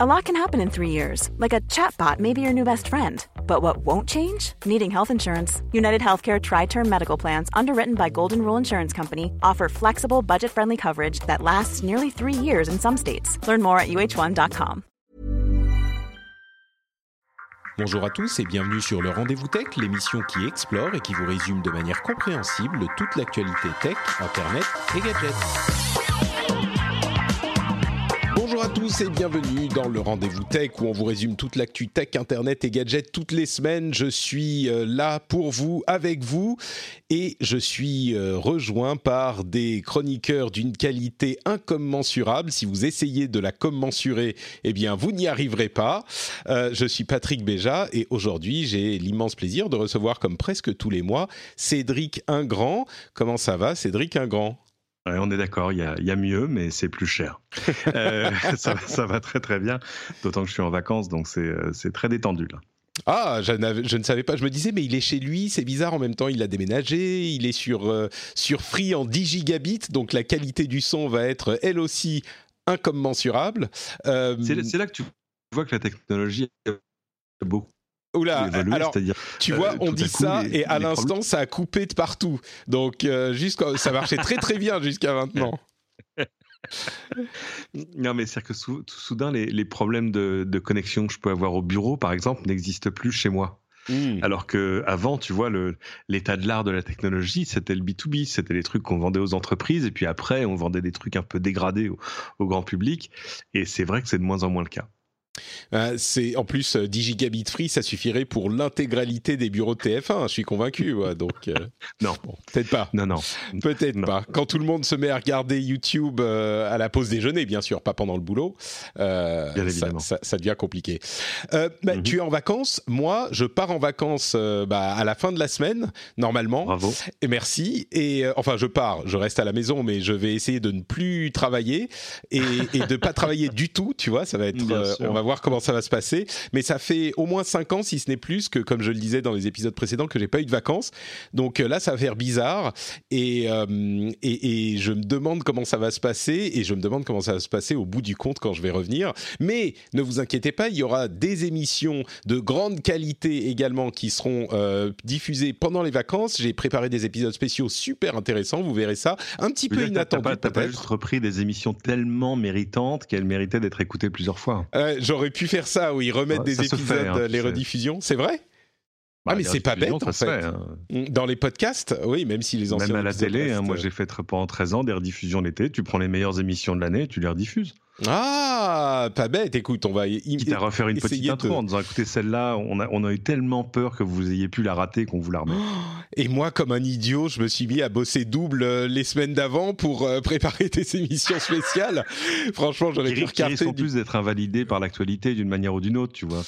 A lot can happen in three years, like a chatbot may be your new best friend. But what won't change? Needing health insurance. United Healthcare Tri Term Medical Plans, underwritten by Golden Rule Insurance Company, offer flexible, budget friendly coverage that lasts nearly three years in some states. Learn more at uh1.com. Bonjour à tous et bienvenue sur le Rendez-vous Tech, l'émission qui explore et qui vous résume de manière compréhensible toute l'actualité tech, internet et gadgets. Tous et bienvenue dans le Rendez-vous Tech où on vous résume toute l'actu tech, internet et gadgets toutes les semaines. Je suis euh, là pour vous, avec vous et je suis euh, rejoint par des chroniqueurs d'une qualité incommensurable. Si vous essayez de la commensurer, eh bien vous n'y arriverez pas. Euh, je suis Patrick Béja et aujourd'hui j'ai l'immense plaisir de recevoir comme presque tous les mois Cédric Ingrand. Comment ça va Cédric Ingrand? On est d'accord, il y, a, mieux, mais c'est plus cher. Euh, ça, va très très bien, d'autant que je suis en vacances, donc c'est euh, très détendu là. Ah, je, ne savais pas. Je me disais, mais il est chez lui, c'est bizarre. En même temps, il a déménagé, il est sur, euh, sur Free en 10 gigabits, donc la qualité du son va être elle aussi incommensurable. C'est là que tu vois que la technologie a beaucoup Oula, alors tu vois, euh, on dit ça et à l'instant ça a coupé de partout. Donc euh, ça marchait très très bien jusqu'à maintenant. non, mais c'est que tout soudain, les, problèmes de, connexion que je peux avoir au bureau, par exemple, n'existent plus chez moi. Hmm. Alors que avant, tu vois, l'état de l'art de la technologie, c'était le B2B, c'était les trucs qu'on vendait aux entreprises, et puis après, on vendait des trucs un peu dégradés au grand public. Et c'est vrai que c'est de moins en moins le cas. Euh, c'est en plus 10 euh, gigabits free, ça suffirait pour l'intégralité des bureaux de TF1. Je suis convaincu. donc euh, non, peut-être pas. Non, non, peut-être pas. Quand tout le monde se met à regarder YouTube à la pause déjeuner, bien sûr, pas pendant le boulot, ça, devient compliqué. Bah, mhm. Tu es en vacances. Moi, je pars en vacances bah, à la fin de la semaine, normalement. Bravo. Et merci. Et enfin, je pars. Je reste à la maison, mais je vais essayer de ne plus travailler et, et de pas travailler du tout. Tu vois, ça va être. on va voir comment ça va se passer. Mais ça fait au moins 5 ans, si ce n'est plus, que comme je le disais dans les épisodes précédents, que j'ai pas eu de vacances. Donc euh, là, ça va faire bizarre. Euh, et, et, je me demande comment ça va se passer. Et je me demande comment ça va se passer au bout du compte quand je vais revenir. Mais ne vous inquiétez pas, il y aura des émissions de grande qualité également qui seront euh, diffusées pendant les vacances. J'ai préparé des épisodes spéciaux super intéressants. Vous verrez ça. Un petit peu inattendu. T'as pas, pas, juste repris des émissions tellement méritantes qu'elles méritaient d'être écoutées plusieurs fois. J'aurais pu faire ça, oui, remettre des épisodes, hein, les rediffusions. C'est vrai ah, bah, mais c'est pas bête en fait. Hein. Dans les podcasts, oui, même si les anciens. Même à la télé, hein, moi j'ai fait pendant 13 ans des rediffusions l'été. Tu prends les meilleures émissions de l'année, tu les rediffuses. Ah, pas bête. Écoute, on va. Quitte à refaire une petite intro en disant écoutez, celle-là, on a, on a eu tellement peur que vous ayez pu la rater qu'on vous la remet. Et moi, comme un idiot, je me suis mis à bosser double euh, les semaines d'avant pour euh, préparer des émissions spéciales. Franchement, j'aurais pu recarter. en plus d'être invalidé par l'actualité d'une manière ou d'une autre, tu vois.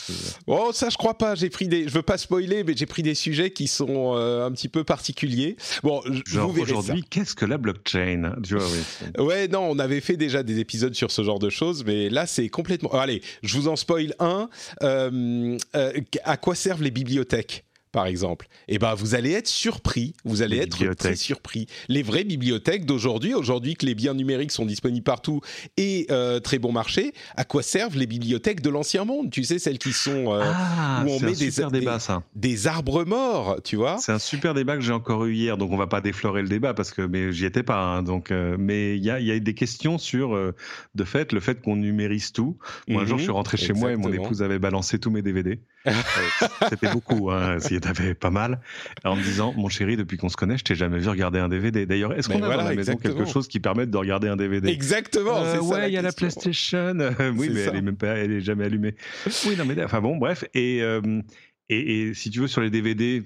Oh, ça, je crois pas. J'ai pris des. Je veux pas spoiler, mais j'ai pris des sujets qui sont euh, un petit peu particuliers. Bon, Genre aujourd'hui, qu'est-ce que la blockchain? Tu vois, oui. Ouais, non, on avait fait déjà des épisodes sur ce genre de choses, mais là c'est complètement. allez, je vous en spoil un. Euh, euh, à quoi servent les bibliothèques? Par exemple, eh ben vous allez être surpris, vous allez être très surpris. Les vraies bibliothèques d'aujourd'hui, aujourd'hui que les biens numériques sont disponibles partout et euh, très bon marché, à quoi servent les bibliothèques de l'ancien monde? Tu sais celles qui sont euh, ah, où on met des, débat, ça. des arbres morts, tu vois? C'est un super débat que j'ai encore eu hier, donc on va pas déflorer le débat parce que mais j'y étais pas. Hein, donc euh, mais il y a, y a des questions sur de fait le fait qu'on numérise tout. Moi un jour je suis rentré chez moi et mon épouse avait balancé tous mes DVD. C'était beaucoup. Hein, t'avais pas mal, en me disant, mon chéri, depuis qu'on se connaît, je t'ai jamais vu regarder un DVD. D'ailleurs, est-ce qu'on a dans la maison quelque chose qui permette de regarder un DVD Exactement. Euh, ouais, il y a la PlayStation. oui, mais elle est même pas, elle est jamais allumée. Oui, non, mais enfin bon, bref. Et euh, et, si tu veux, sur les DVD,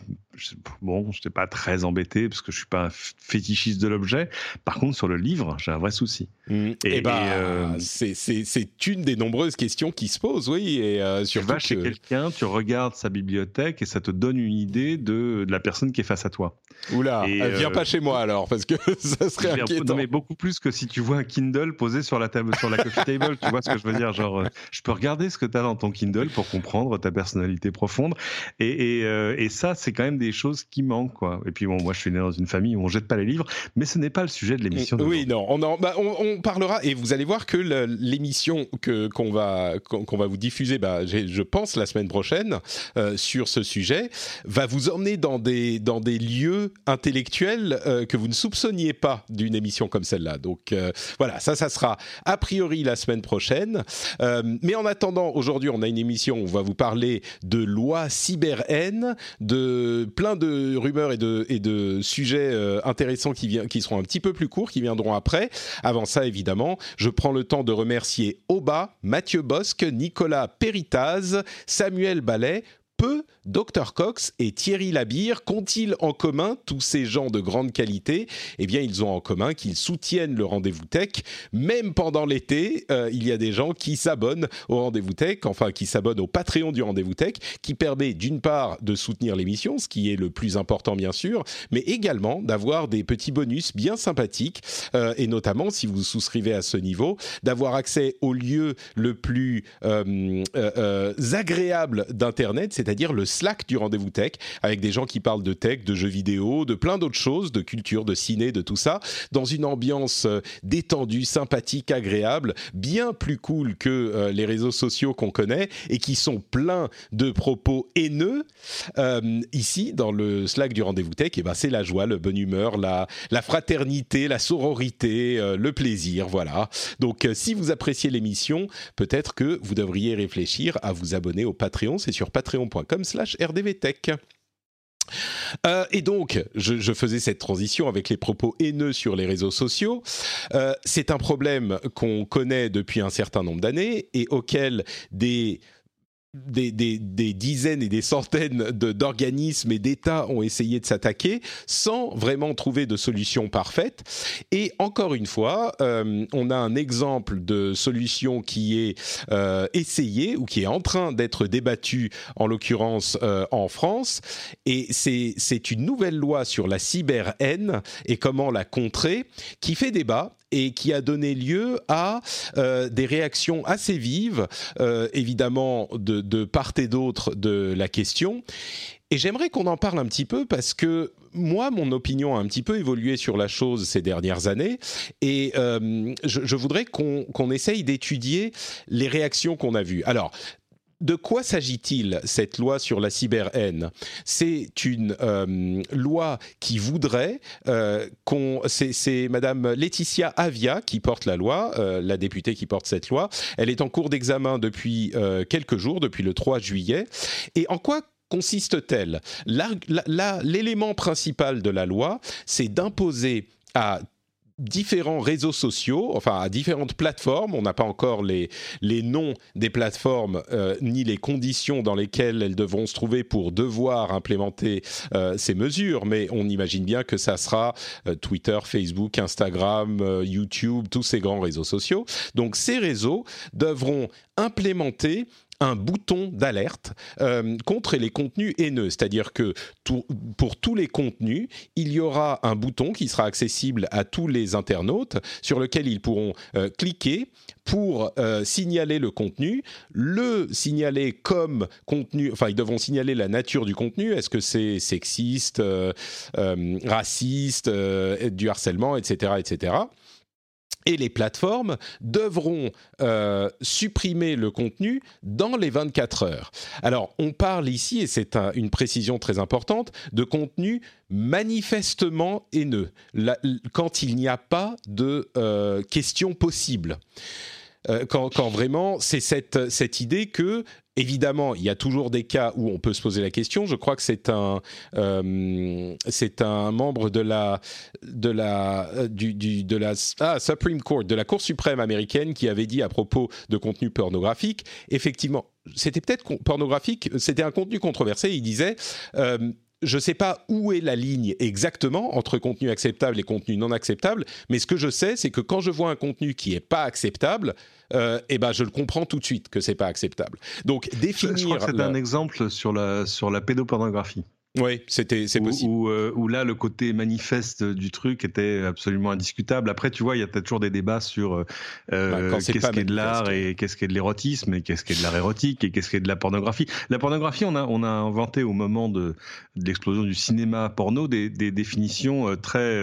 bon, je n'étais pas très embêté parce que je suis pas un fétichiste de l'objet. Par contre, sur le livre, j'ai un vrai souci. Mmh. Et, bah, euh, c'est une des nombreuses questions qui se posent, oui. Et euh, tu vas chez quelqu'un, tu regardes sa bibliothèque et ça te donne une idée de, de la personne qui est face à toi. Oula, et, viens euh, pas chez moi alors, parce que ça serait inquiétant. Non, mais beaucoup plus que si tu vois un Kindle posé sur la table, sur la coffee table. tu vois ce que je veux dire Genre, je peux regarder ce que tu as dans ton Kindle pour comprendre ta personnalité profonde Et, et, ça, c'est quand même des choses qui manquent, quoi. Et puis bon, moi, je suis né dans une famille où on jette pas les livres, mais ce n'est pas le sujet de l'émission. Oui, non, on, bah, on, on, parlera et vous allez voir que l'émission que qu'on va qu'on va vous diffuser, bah, je pense la semaine prochaine sur ce sujet, va vous emmener dans des dans des lieux intellectuels que vous ne soupçonniez pas d'une émission comme celle-là. Donc voilà, ça, ça sera a priori la semaine prochaine. Euh, mais en attendant, aujourd'hui, on a une émission où on va vous parler de loi cyber-haine, de plein de rumeurs et de, et de sujets euh, intéressants qui seront un petit peu plus courts, qui viendront après. Avant ça, évidemment, je prends le temps de remercier Oba, Mathieu Bosque, Nicolas Péritaz, Samuel Ballet, peu Dr Cox et Thierry Labire qu'ont-ils en commun tous ces gens de grande qualité? Eh bien, ils ont en commun qu'ils soutiennent le rendez-vous tech. Même pendant l'été, euh, il y a des gens qui s'abonnent au rendez-vous tech, enfin qui s'abonnent au Patreon du rendez-vous tech, qui permet d'une part de soutenir l'émission, ce qui est le plus important bien sûr, mais également d'avoir des petits bonus bien sympathiques, euh, et notamment si vous souscrivez à ce niveau, d'avoir accès au lieu le plus euh, agréable d'Internet, c'est-à-dire le Slack du rendez-vous tech, avec des gens qui parlent de tech, de jeux vidéo, de plein d'autres choses, de culture, de ciné, de tout ça, dans une ambiance euh, détendue, sympathique, agréable, bien plus cool que euh, les réseaux sociaux qu'on connaît et qui sont pleins de propos haineux. Euh, ici, dans le Slack du rendez-vous tech, et eh ben, c'est la joie, le bonne humeur, la, la fraternité, la sororité, le plaisir, voilà. Donc, si vous appréciez l'émission, peut-être que vous devriez réfléchir à vous abonner au Patreon. C'est sur patreon.com slash rdvtech. Euh, et donc, je, faisais cette transition avec les propos haineux sur les réseaux sociaux. Euh, c'est un problème qu'on connaît depuis un certain nombre d'années et auquel des des, dizaines et des centaines d'organismes et d'États ont essayé de s'attaquer sans vraiment trouver de solution parfaite. Et encore une fois, euh, on a un exemple de solution qui est euh, essayée ou qui est en train d'être débattue, en l'occurrence euh, en France. Et c'est une nouvelle loi sur la cyber-haine et comment la contrer qui fait débat et qui a donné lieu à euh, des réactions assez vives, euh, évidemment de, part et d'autre de la question. Et j'aimerais qu'on en parle un petit peu parce que moi, mon opinion a un petit peu évolué sur la chose ces dernières années et euh, je, voudrais qu'on essaye d'étudier les réactions qu'on a vues. Alors, de quoi s'agit-il cette loi sur la cyber-haine? C'est une euh, loi qui voudrait euh, qu'on. C'est Madame Laetitia Avia qui porte la loi, euh, la députée qui porte cette loi. Elle est en cours d'examen depuis quelques jours, depuis le 3 juillet. Et en quoi consiste-t-elle? L'élément principal de la loi, c'est d'imposer à différents réseaux sociaux, enfin à différentes plateformes. On n'a pas encore les, noms des plateformes euh, ni les conditions dans lesquelles elles devront se trouver pour devoir implémenter euh, ces mesures, mais on imagine bien que ça sera euh, Twitter, Facebook, Instagram, YouTube, tous ces grands réseaux sociaux. Donc ces réseaux devront implémenter un bouton d'alerte euh, contre les contenus haineux. C'est-à-dire que pour tous les contenus, il y aura un bouton qui sera accessible à tous les internautes sur lequel ils pourront euh, cliquer pour euh, signaler le contenu, le signaler comme contenu, enfin ils devront signaler la nature du contenu, est-ce que c'est sexiste, raciste, du harcèlement, etc., etc et les plateformes devront euh, supprimer le contenu dans les 24 heures. Alors, on parle ici, et c'est une précision très importante, de contenu manifestement haineux, quand il n'y a pas de euh, question possible. Euh, quand, vraiment c'est cette, cette idée que Évidemment, il y a toujours des cas où on peut se poser la question. Je crois que c'est un, euh, un membre de la, de la, euh, du, de la ah, Supreme Court, de la Cour suprême américaine, qui avait dit à propos de contenu pornographique, effectivement, c'était peut-être pornographique, c'était un contenu controversé. Il disait, je ne sais pas où est la ligne exactement entre contenu acceptable et contenu non acceptable, mais ce que je sais, c'est que quand je vois un contenu qui n'est pas acceptable, euh, eh ben, je le comprends tout de suite que c'est pas acceptable. Donc définir. Je, crois que c'est un exemple sur la, sur la pédopornographie. Oui, c'était c'est possible. Euh, où, là, le côté manifeste du truc était absolument indiscutable. Après, tu vois, il y a toujours des débats sur euh, euh bah, qu'est-ce qui est de l'art et qu'est-ce qui est de l'érotisme et qu'est-ce qui est de l'art érotique et qu'est-ce qui est de la pornographie. La pornographie, on a, on a inventé au moment de, de l'explosion du cinéma porno des, des définitions euh, très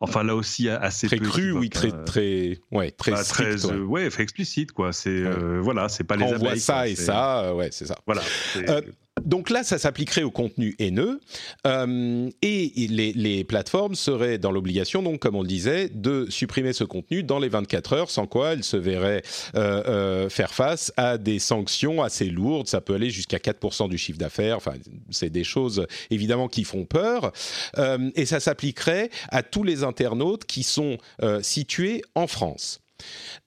enfin là aussi assez très cru oui très très ouais très bah, strict, très ouais. explicite quoi c'est voilà c'est pas les on voit ça et ça ouais c'est ça voilà donc là, ça s'appliquerait au contenu haineux euh, et les, plateformes seraient dans l'obligation, donc comme on le disait, de supprimer ce contenu dans les 24 heures, sans quoi elles se verraient euh, euh, faire face à des sanctions assez lourdes. Ça peut aller jusqu'à 4% du chiffre d'affaires. Enfin, c'est des choses évidemment qui font peur. et ça s'appliquerait à tous les internautes qui sont situés en France.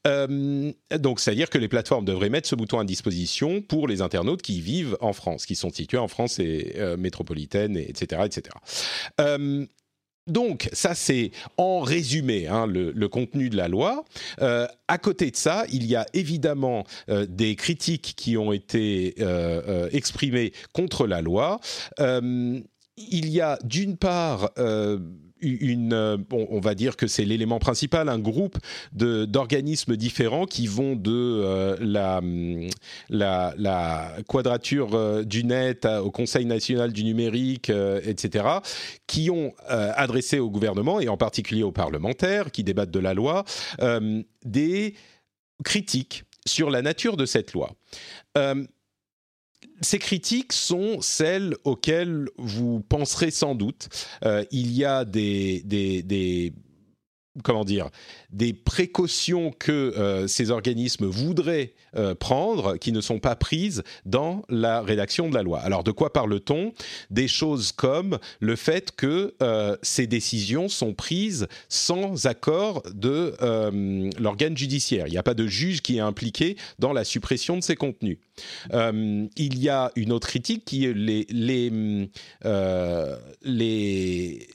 Euh, donc, c'est-à-dire que les plateformes devraient mettre ce bouton à disposition pour les internautes qui vivent en France, qui sont situés en France et euh, métropolitaine, etc., etc. Euh, donc, ça c'est en résumé hein, le, contenu de la loi. à côté de ça, il y a évidemment des critiques qui ont été exprimées contre la loi. il y a d'une part euh, on va dire que c'est l'élément principal, un groupe d'organismes différents qui vont de euh, la, la, la, quadrature euh, du net au Conseil national du numérique, etc., qui ont adressé au gouvernement et en particulier aux parlementaires qui débattent de la loi des critiques sur la nature de cette loi ces critiques sont celles auxquelles vous penserez sans doute. Euh, il y a des, des, comment dire, des précautions que euh, ces organismes voudraient euh, prendre qui ne sont pas prises dans la rédaction de la loi. Alors de quoi parle-t-on? Des choses comme le fait que euh, ces décisions sont prises sans accord de l'organe judiciaire. Il n'y a pas de juge qui est impliqué dans la suppression de ces contenus. il y a une autre critique qui est les,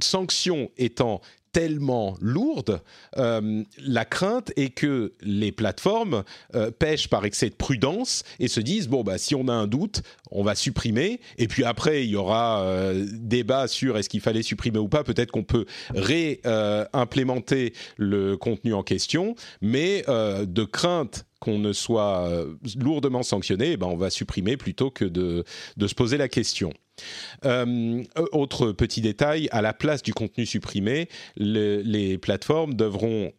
sanctions étant tellement lourde, euh, la crainte est que les plateformes euh, pêchent par excès de prudence et se disent bon bah si on a un doute, on va supprimer et puis après il y aura euh, débat sur est-ce qu'il fallait supprimer ou pas. Peut-être qu'on peut réimplémenter le contenu en question, mais de crainte qu'on ne soit lourdement sanctionné, eh ben on va supprimer plutôt que de, se poser la question. Euh, autre petit détail, à la place du contenu supprimé, les plateformes devront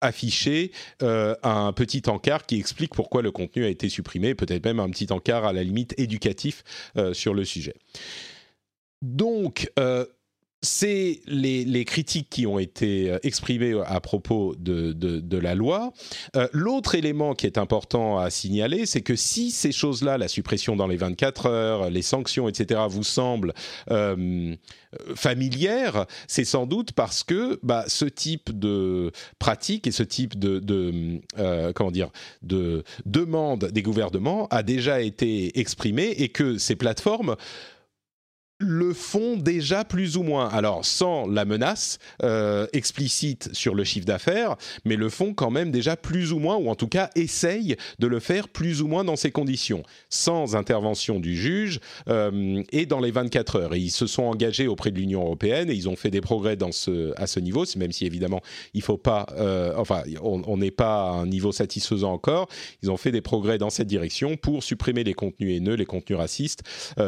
afficher euh, un petit encart qui explique pourquoi le contenu a été supprimé, peut-être même un petit encart à la limite éducatif euh, sur le sujet. Donc, c'est les, critiques qui ont été euh, exprimées à propos de, la loi. Euh, l'autre élément qui est important à signaler, c'est que si ces choses-là, la suppression dans les 24 heures, les sanctions, etc., vous semblent euh, familières, c'est sans doute parce que bah, ce type de pratique et ce type de, comment dire de demande des gouvernements a déjà été exprimé et que ces plateformes le font déjà plus ou moins. Alors sans la menace euh, explicite sur le chiffre d'affaires, mais le font quand même déjà plus ou moins, ou en tout cas essayent de le faire plus ou moins dans ces conditions, sans intervention du juge euh, et dans les 24 heures. Et ils se sont engagés auprès de l'Union européenne et ils ont fait des progrès dans ce, à ce niveau, même si évidemment il faut pas, euh, enfin on n'est pas à un niveau satisfaisant encore. Ils ont fait des progrès dans cette direction pour supprimer les contenus haineux, les contenus racistes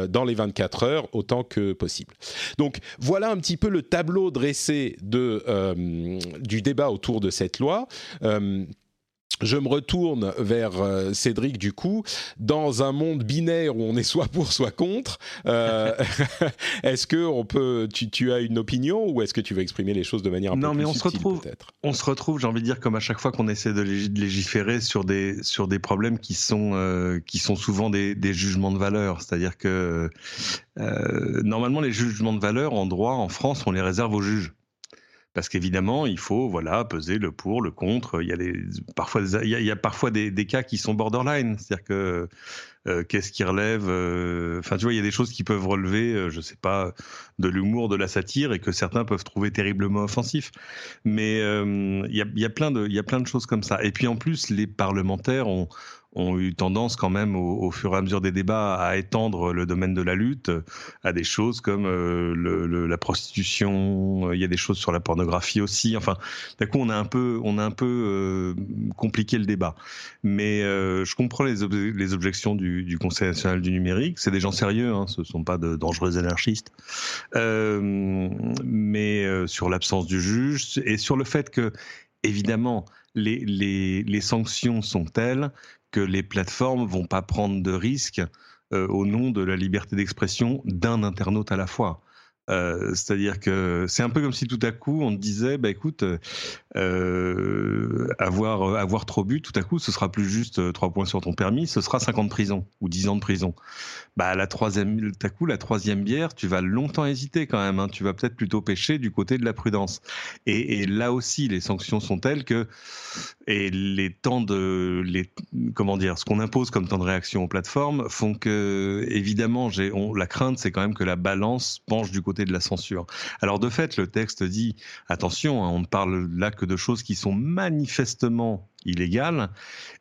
dans les 24 heures, autant que possible. Donc voilà un petit peu le tableau dressé euh, du débat autour de cette loi. Euh, je me retourne vers euh, Cédric du coup, dans un monde binaire où on est soit pour soit contre. Euh, est-ce que on peut, tu, as une opinion ou est-ce que tu veux exprimer les choses de manière un non, peu mais on se retrouve, On se retrouve, j'ai envie de dire, comme à chaque fois qu'on essaie de légiférer sur des sur des problèmes qui sont euh, qui sont souvent des, des jugements de valeur. C'est-à-dire que normalement les jugements de valeur en droit en France, on les réserve aux juges parce qu'évidemment, il faut voilà peser le pour, le contre. Il y a, parfois, il y a, parfois des, cas qui sont borderline, c'est-à-dire que qu'est-ce qui relève Enfin, tu vois, il y a des choses qui peuvent relever, je sais pas, de l'humour, de la satire, et que certains peuvent trouver terriblement offensifs. Mais il y a, y, a, plein de, il y a plein de choses comme ça. Et puis en plus, les parlementaires ont ont eu tendance quand même au, fur et à mesure des débats à étendre le domaine de la lutte à des choses comme euh, la prostitution, euh, il y a des choses sur la pornographie aussi. Enfin, d'un coup, on a un peu, on a un peu euh, compliqué le débat. Mais je comprends les, objections du, Conseil national du numérique. C'est des gens sérieux, hein, ce ne sont pas de dangereux anarchistes. mais sur l'absence du juge et sur le fait que, évidemment, les sanctions sont telles que les plateformes vont pas prendre de risques euh, au nom de la liberté d'expression d'un internaute à la fois. Euh, c'est-à-dire que c'est un peu comme si tout à coup on disait, bah écoute, euh, avoir avoir trop bu, tout à coup, ce sera plus juste trois points sur ton permis, ce sera 50 de prison ou 10 ans de prison. Bah la troisième, tout à coup, la troisième bière, tu vas longtemps hésiter quand même. Hein, tu vas peut-être plutôt pêcher du côté de la prudence. Et, là aussi, les sanctions sont telles que et les temps de les comment dire, ce qu'on impose comme temps de réaction aux plateformes font que évidemment, la crainte, c'est quand même que la balance penche du côté de la censure. Alors de fait, le texte dit attention, hein, on ne parle là que de choses qui sont manifestement illégales.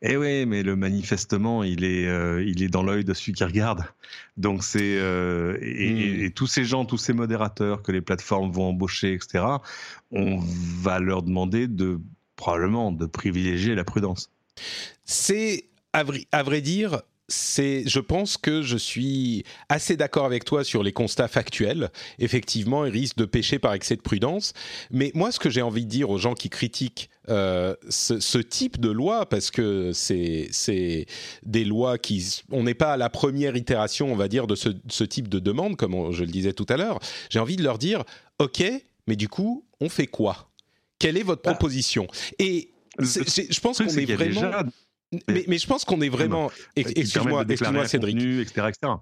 Eh oui, mais le manifestement, il est, euh, il est dans l'œil de celui qui regarde. Donc c'est euh, hmm. et, tous ces gens, tous ces modérateurs que les plateformes vont embaucher, etc. On va leur demander de probablement de privilégier la prudence. C'est à vrai dire, c'est, je pense que je suis assez d'accord avec toi sur les constats factuels. Effectivement, ils risquent de pécher par excès de prudence. Mais moi, ce que j'ai envie de dire aux gens qui critiquent euh, ce, type de loi, parce que c'est, c'est des lois qui, on n'est pas à la première itération, on va dire, de ce, ce type de demande, comme je le disais tout à l'heure. J'ai envie de leur dire, ok, mais du coup, on fait quoi? Quelle est votre bah, proposition? Et je pense qu'on est vraiment. Mais, mais, je pense qu'on est vraiment. Excuse-moi, excuse-moi, Cédric. Etc., etc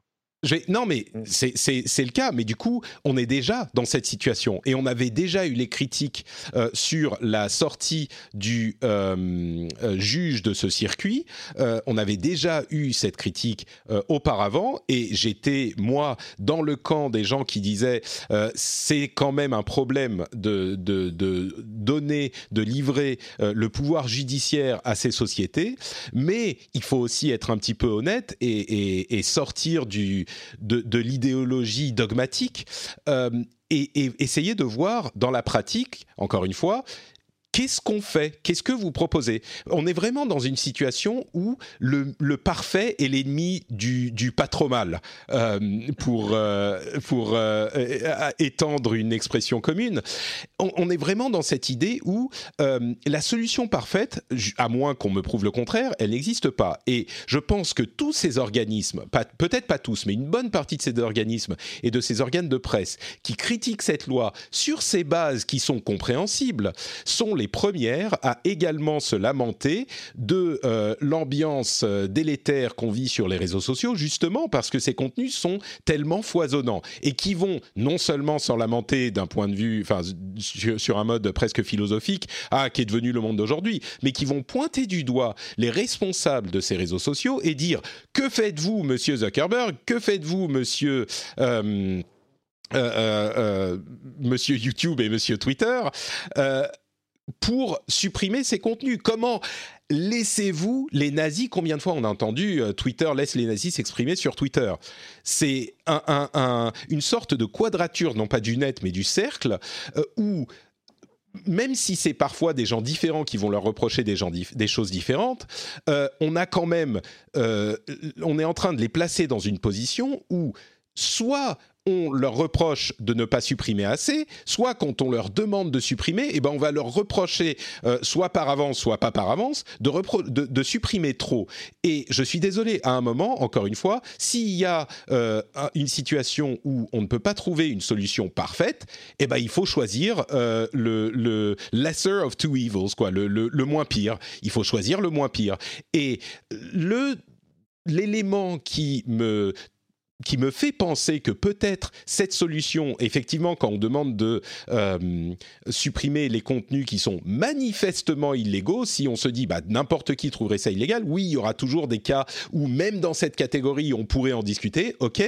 non, mais mm. c'est le cas. Mais du coup, on est déjà dans cette situation. Et on avait déjà eu les critiques euh, sur la sortie du euh, euh, juge de ce circuit. on avait déjà eu cette critique auparavant. Et j'étais, moi, dans le camp des gens qui disaient c'est quand même un problème de, de, de donner, de livrer le pouvoir judiciaire à ces sociétés. Mais il faut aussi être un petit peu honnête et, et, et sortir du de, l'idéologie dogmatique euh, et, essayer de voir dans la pratique, encore une fois, qu'est-ce qu'on fait? Qu'est-ce que vous proposez? On est vraiment dans une situation où le, parfait est l'ennemi du, pas trop mal, euh, pour, euh, pour euh, étendre une expression commune. On, est vraiment dans cette idée où la solution parfaite, à moins qu'on me prouve le contraire, elle n'existe pas. Et je pense que tous ces organismes, peut-être pas tous, mais une bonne partie de ces organismes et de ces organes de presse qui critiquent cette loi sur ces bases qui sont compréhensibles, sont les les premières à également se lamenter de euh, l'ambiance euh, délétère qu'on vit sur les réseaux sociaux, justement parce que ces contenus sont tellement foisonnants et qui vont non seulement s'en lamenter d'un point de vue, enfin sur, un mode presque philosophique, ah qui est devenu le monde d'aujourd'hui, mais qui vont pointer du doigt les responsables de ces réseaux sociaux et dire que faites-vous, Monsieur Zuckerberg, que faites-vous, Monsieur euh, Monsieur YouTube et Monsieur Twitter, pour supprimer ces contenus. Comment laissez-vous les nazis Combien de fois on a entendu euh, Twitter laisse les nazis s'exprimer sur Twitter? C'est une sorte de quadrature, non pas du net, mais du cercle, euh, où même si c'est parfois des gens différents qui vont leur reprocher des, choses différentes, euh, on a quand même, on est en train de les placer dans une position où soit on leur reproche de ne pas supprimer assez, soit quand on leur demande de supprimer, eh ben on va leur reprocher, euh, soit par avance, soit pas par avance, de, supprimer trop. Et je suis désolé, à un moment, encore une fois, s'il y a euh, une situation où on ne peut pas trouver une solution parfaite, eh ben il faut choisir euh, le, lesser of two evils, quoi, le, le moins pire. Il faut choisir le moins pire. Et le l'élément qui me qui me fait penser que peut-être cette solution, effectivement, quand on demande de euh, supprimer les contenus qui sont manifestement illégaux, si on se dit bah, n'importe qui trouverait ça illégal, oui, il y aura toujours des cas où même dans cette catégorie, on pourrait en discuter, ok.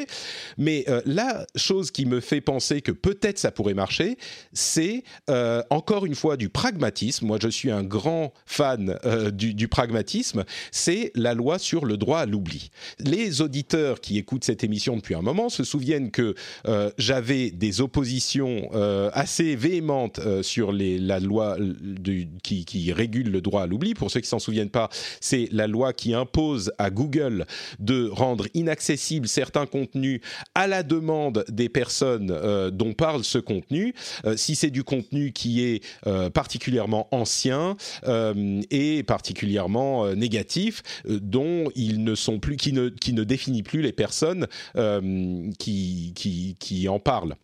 Mais euh, la chose qui me fait penser que peut-être ça pourrait marcher, c'est euh, encore une fois du pragmatisme. Moi, je suis un grand fan du, du pragmatisme. C'est la loi sur le droit à l'oubli. Les auditeurs qui écoutent cette émission depuis un moment se souviennent que euh, j'avais des oppositions euh, assez véhémentes euh, sur la loi qui, régule le droit à l'oubli. Pour ceux qui s'en souviennent pas, c'est la loi qui impose à Google de rendre inaccessibles certains contenus à la demande des personnes dont parle ce contenu. si c'est du contenu qui est particulièrement ancien et particulièrement négatif, dont ils ne sont plus, qui ne, définit plus les personnes qui, qui, qui en parle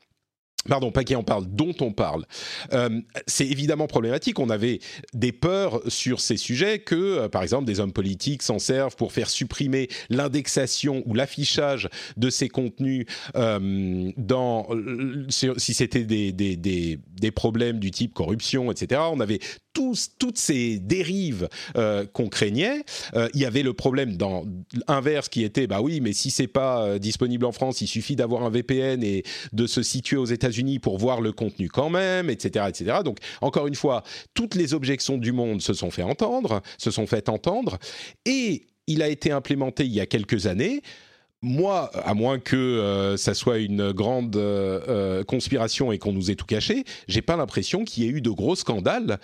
pardon, pas qui en parle, dont on parle. Euh, c'est évidemment problématique. On avait des peurs sur ces sujets que, euh, par exemple, des hommes politiques s'en servent pour faire supprimer l'indexation ou l'affichage de ces contenus euh, si c'était des, des, des, des, problèmes du type corruption, etc. On avait toutes ces dérives qu'on craignait. il y avait le problème dans inverse qui était, bah oui, mais si c'est pas disponible en France, il suffit d'avoir un VPN et de se situer aux États-Unis unis pour voir le contenu quand même, etc., etc. Donc, encore une fois, toutes les objections du monde se sont fait entendre, se sont fait entendre, et il a été implémenté il y a quelques années moi, à moins que euh, ça soit une grande euh, euh, conspiration et qu'on nous ait tout caché, j'ai pas l'impression qu'il y ait eu de gros scandales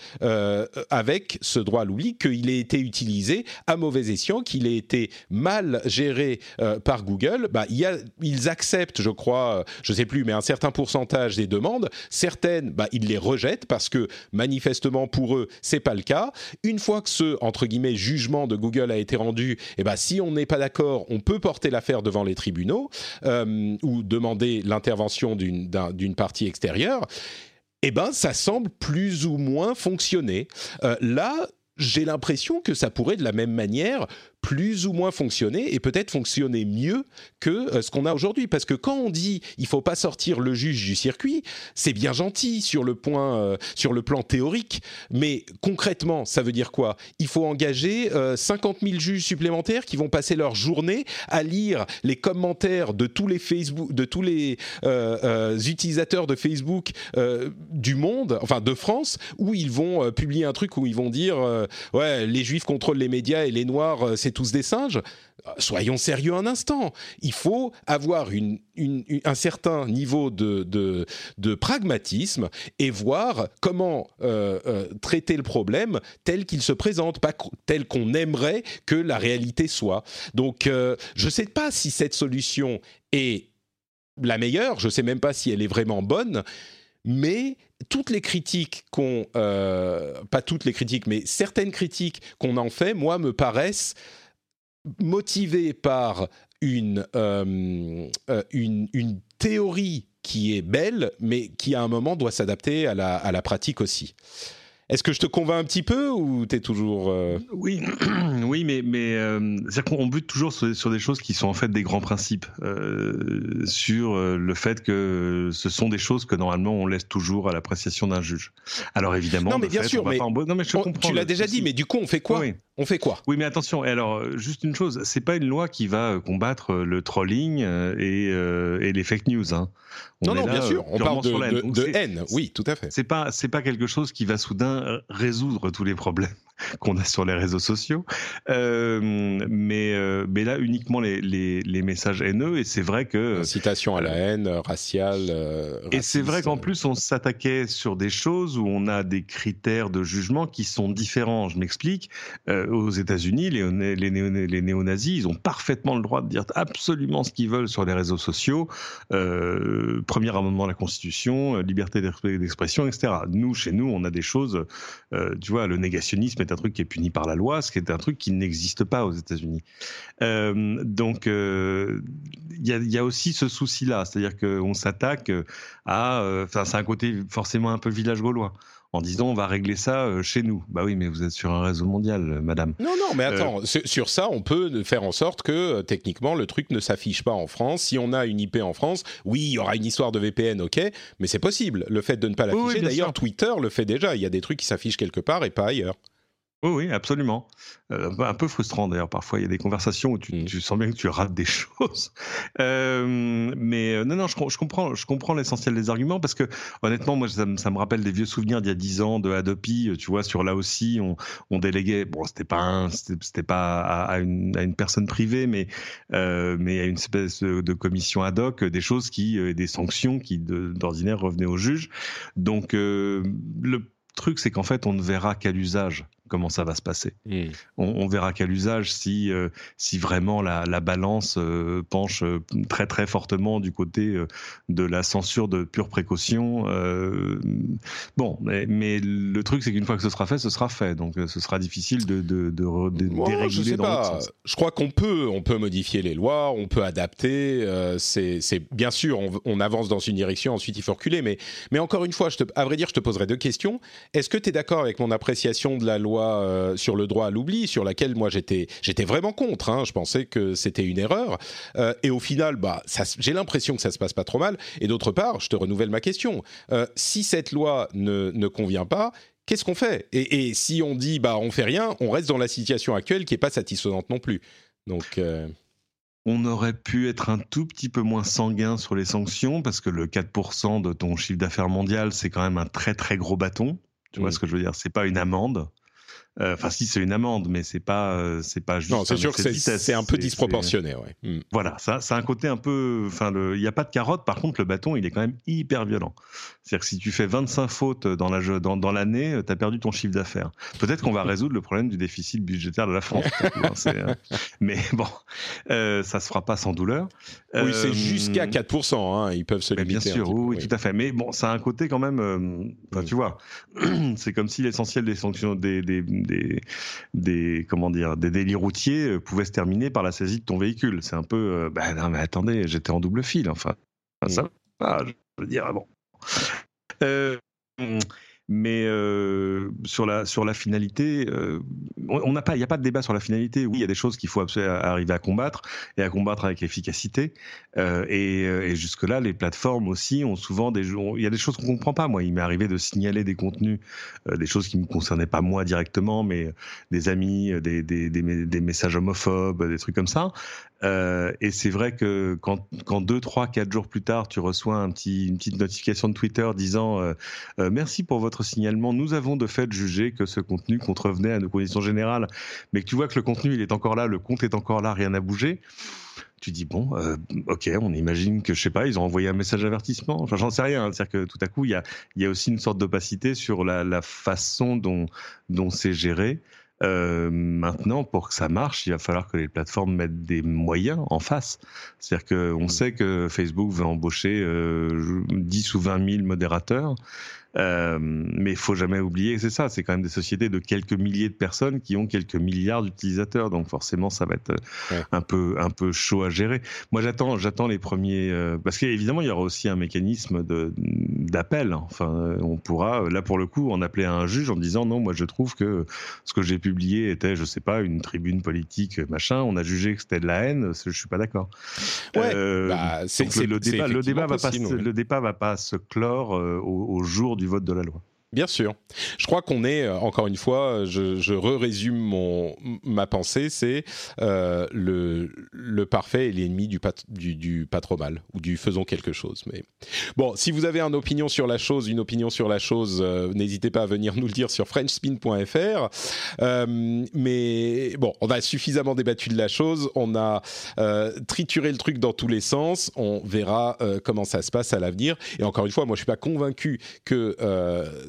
avec ce droit à l'oubli, qu'il ait été utilisé à mauvais escient, qu'il ait été mal géré par Google. Bah, ils acceptent, je crois, je sais plus, mais un certain pourcentage des demandes. Certaines, bah, ils les rejettent parce que manifestement pour eux, c'est pas le cas. Une fois que ce entre guillemets jugement de Google a été rendu, et eh bah, si on n'est pas d'accord, on peut porter l'affaire devant les tribunaux euh, ou demander l'intervention d'une partie extérieure, eh ben, ça semble plus ou moins fonctionner. Euh, là, j'ai l'impression que ça pourrait de la même manière plus ou moins fonctionner et peut-être fonctionner mieux que euh, ce qu'on a aujourd'hui. Parce que quand on dit il faut pas sortir le juge du circuit, c'est bien gentil sur le point, euh, sur le plan théorique, mais concrètement, ça veut dire quoi? Il faut engager 50 euh, 000 juges supplémentaires qui vont passer leur journée à lire les commentaires de tous les Facebook, de tous les utilisateurs de Facebook du monde, enfin de France, où ils vont publier un truc où ils vont dire ouais les juifs contrôlent les médias et les noirs c'est tous des singes. Soyons sérieux un instant. Il faut avoir un certain niveau de, pragmatisme et voir comment euh, euh, traiter le problème tel qu'il se présente, pas tel qu'on aimerait que la réalité soit. Donc, euh, je ne sais pas si cette solution est la meilleure, je ne sais même pas si elle est vraiment bonne, mais toutes les critiques qu'on, pas toutes les critiques, mais certaines critiques qu'on en fait, moi, me paraissent motivé par une, euh, euh, théorie qui est belle, mais qui à un moment doit s'adapter à la pratique aussi. Est-ce que je te convainc un petit peu ou tu es toujours... Euh, oui, oui, mais, mais euh, c'est qu'on bute toujours sur, des choses qui sont en fait des grands principes, euh, sur le fait que ce sont des choses que normalement on laisse toujours à l'appréciation d'un juge. Alors évidemment... Non mais bien sûr, mais, non, mais je comprends, tu l'as déjà dit, mais du coup on fait quoi? Oui. On fait quoi? Oui, mais attention. Alors, juste une chose, c'est pas une loi qui va combattre le trolling et, et les fake news. Hein. non, non, bien sûr. On parle de, de haine. Oui, tout à fait. C'est pas, c'est pas quelque chose qui va soudain résoudre tous les problèmes qu'on a sur les réseaux sociaux. Euh, mais, euh, mais là, uniquement les, les, messages haineux. Et c'est vrai que. Citation à la haine, raciale. Euh, et c'est vrai qu'en plus, on s'attaquait sur des choses où on a des critères de jugement qui sont différents. Je m'explique. aux États-Unis, les, les, les néo-nazis, ils ont parfaitement le droit de dire absolument ce qu'ils veulent sur les réseaux sociaux. premier amendement de la Constitution, liberté d'expression, etc. Nous, chez nous, on a des choses. tu vois, le négationnisme un truc qui est puni par la loi, ce qui est un truc qui n'existe pas aux États-Unis. Euh, donc, euh, il y, a, aussi ce souci-là, c'est-à-dire qu'on s'attaque à. Euh, enfin, c'est un côté forcément un peu village gaulois en disant on va régler ça chez nous. Bah oui, mais vous êtes sur un réseau mondial, madame. Non, non, mais attends, sur ça, on peut faire en sorte que techniquement le truc ne s'affiche pas en France. Si on a une IP en France, oui, il y aura une histoire de VPN, ok, mais c'est possible. Le fait de ne pas l'afficher, d'ailleurs, Twitter le fait déjà. Il y a des trucs qui s'affichent quelque part et pas ailleurs. Oui, oui, absolument. Euh, un peu frustrant d'ailleurs parfois. Il y a des conversations où tu, mmh. tu, sens bien que tu rates des choses. Euh, mais euh, non, non, je, je, comprends, je comprends l'essentiel des arguments parce que honnêtement, moi, ça, ça me rappelle des vieux souvenirs d'il y a dix ans de Adopi. Tu vois, sur là aussi, on, on déléguait. Bon, c'était pas, c'était pas à, une, à, une, personne privée, mais mais à une espèce de, commission ad hoc, des choses qui, des sanctions qui d'ordinaire revenaient au juge. Donc le truc, c'est qu'en fait, on ne verra qu'à l'usage comment ça va se passer. On, verra quel usage si, euh, si vraiment la, balance euh, penche euh, très très fortement du côté de la censure de pure précaution. bon, mais, le truc c'est qu'une fois que ce sera fait, ce sera fait. Donc ce sera difficile de, de, de, déréguler je dans Je crois qu'on peut, on peut modifier les lois, on peut adapter. c'est bien sûr, on, avance dans une direction, ensuite il faut reculer. Mais, mais encore une fois, je te, à vrai dire, je te poserai deux questions. Est-ce que tu es d'accord avec mon appréciation de la loi euh, sur le droit à l'oubli, sur laquelle moi j'étais j'étais vraiment contre. Hein. je pensais que c'était une erreur. Euh, et au final, bah, j'ai l'impression que ça se passe pas trop mal. Et d'autre part, je te renouvelle ma question. Euh, si cette loi ne, ne convient pas, qu'est-ce qu'on fait? Et, si on dit bah on fait rien, on reste dans la situation actuelle qui est pas satisfaisante non plus. Donc on aurait pu être un tout petit peu moins sanguin sur les sanctions parce que le 4% de ton chiffre d'affaires mondial, c'est quand même un très très gros bâton. Tu vois mmh. ce que je veux dire? C'est pas une amende. Euh, enfin, si c'est une amende, mais c'est pas, euh, c'est pas juste. Non, c'est sûr que c'est un peu disproportionné, ouais. Hmm. Voilà, ça, ça a un côté un peu. Enfin, il n'y a pas de carotte. Par contre, le bâton, il est quand même hyper violent. C'est-à-dire que si tu fais 25 fautes dans la dans, dans l'année, euh, tu as perdu ton chiffre d'affaires. Peut-être qu'on va résoudre le problème du déficit budgétaire de la France. Hein, mais bon, euh, ça se fera pas sans douleur. Oui, c'est jusqu'à 4%. Hein, ils peuvent se limiter. Bien sûr, oui, oui, tout à fait. Mais bon, ça a un côté quand même. Enfin, tu vois, c'est comme si l'essentiel des sanctions des, des des, des comment dire, des délits routiers euh, pouvaient se terminer par la saisie de ton véhicule. C'est un peu, bah, non mais attendez, j'étais en double fil, enfin, ça va, je veux dire, bon. Euh, mais euh, sur la sur la finalité, euh, on n'a pas, il n'y a pas de débat sur la finalité. Oui, il y a des choses qu'il faut arriver à combattre et à combattre avec efficacité. Euh, et, et jusque là, les plateformes aussi ont souvent des, il y a des choses qu'on comprend pas. Moi, il m'est arrivé de signaler des contenus, des choses qui me concernaient pas moi directement, mais des amis, des des, des, messages homophobes, des trucs comme ça. Et c'est vrai que quand, quand deux, trois, quatre jours plus tard, tu reçois un petit, une petite notification de Twitter disant merci pour votre signalement, nous avons de fait jugé que ce contenu contrevenait à nos conditions générales, mais que tu vois que le contenu il est encore là, le compte est encore là, rien n'a bougé. Tu dis bon, euh, ok, on imagine que je sais pas, ils ont envoyé un message d'avertissement. Enfin, j'en sais rien. C'est-à-dire que tout à coup, il y a, aussi une sorte d'opacité sur la, façon dont, dont c'est géré. Euh, maintenant, pour que ça marche, il va falloir que les plateformes mettent des moyens en face. C'est-à-dire qu'on mmh. sait que Facebook veut embaucher euh, 10 ou 20 000 modérateurs. Euh, mais il faut jamais oublier, c'est ça, c'est quand même des sociétés de quelques milliers de personnes qui ont quelques milliards d'utilisateurs, donc forcément ça va être euh, un peu un peu chaud à gérer. Moi j'attends j'attends les premiers euh, parce qu'évidemment il y aura aussi un mécanisme de d'appel. Enfin, on pourra là pour le coup en appeler à un juge en disant non, moi je trouve que ce que j'ai publié était je sais pas une tribune politique machin. On a jugé que c'était de la haine. Je suis pas d'accord. Ouais, bah, le, débat, le débat va pas le débat va pas se clore au, au jour du vote de la loi. Bien sûr. Je crois qu'on est, euh, encore une fois, je, je résume ma pensée, c'est euh, le, le parfait est l'ennemi du, du, du, pas trop mal, ou du faisons quelque chose. Mais bon, si vous avez une opinion sur la chose, une opinion sur la chose, euh, n'hésitez pas à venir nous le dire sur frenchspin.fr. Euh, mais bon, on a suffisamment débattu de la chose, on a euh, trituré le truc dans tous les sens, on verra comment ça se passe à l'avenir. Et encore une fois, moi je suis pas convaincu que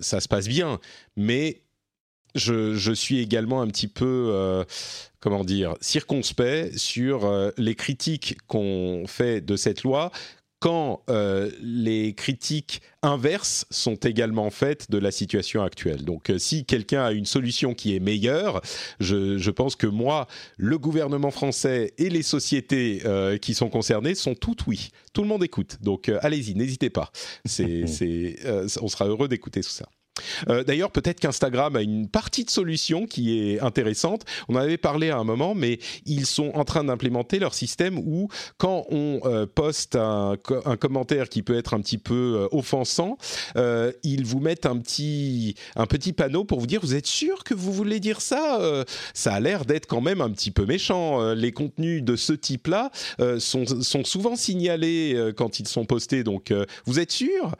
ça se passe bien, mais je, suis également un petit peu, euh, comment dire, circonspect sur euh, les critiques qu'on fait de cette loi quand euh, les critiques inverses sont également faites de la situation actuelle. Donc si quelqu'un a une solution qui est meilleure, je, pense que moi, le gouvernement français et les sociétés qui sont concernées sont toutes oui. Tout le monde écoute. Donc allez-y, n'hésitez pas. C'est, on sera heureux d'écouter tout ça. Euh, d'ailleurs, peut-être qu'Instagram a une partie de solution qui est intéressante. On en avait parlé à un moment, mais ils sont en train d'implémenter leur système où, quand on euh, poste un, commentaire qui peut être un petit peu euh, offensant, ils vous mettent un petit, un petit panneau pour vous dire Vous êtes sûr que vous voulez dire ça Ça a l'air d'être quand même un petit peu méchant. les contenus de ce type-là sont, sont, souvent signalés quand ils sont postés. Donc, vous êtes sûr?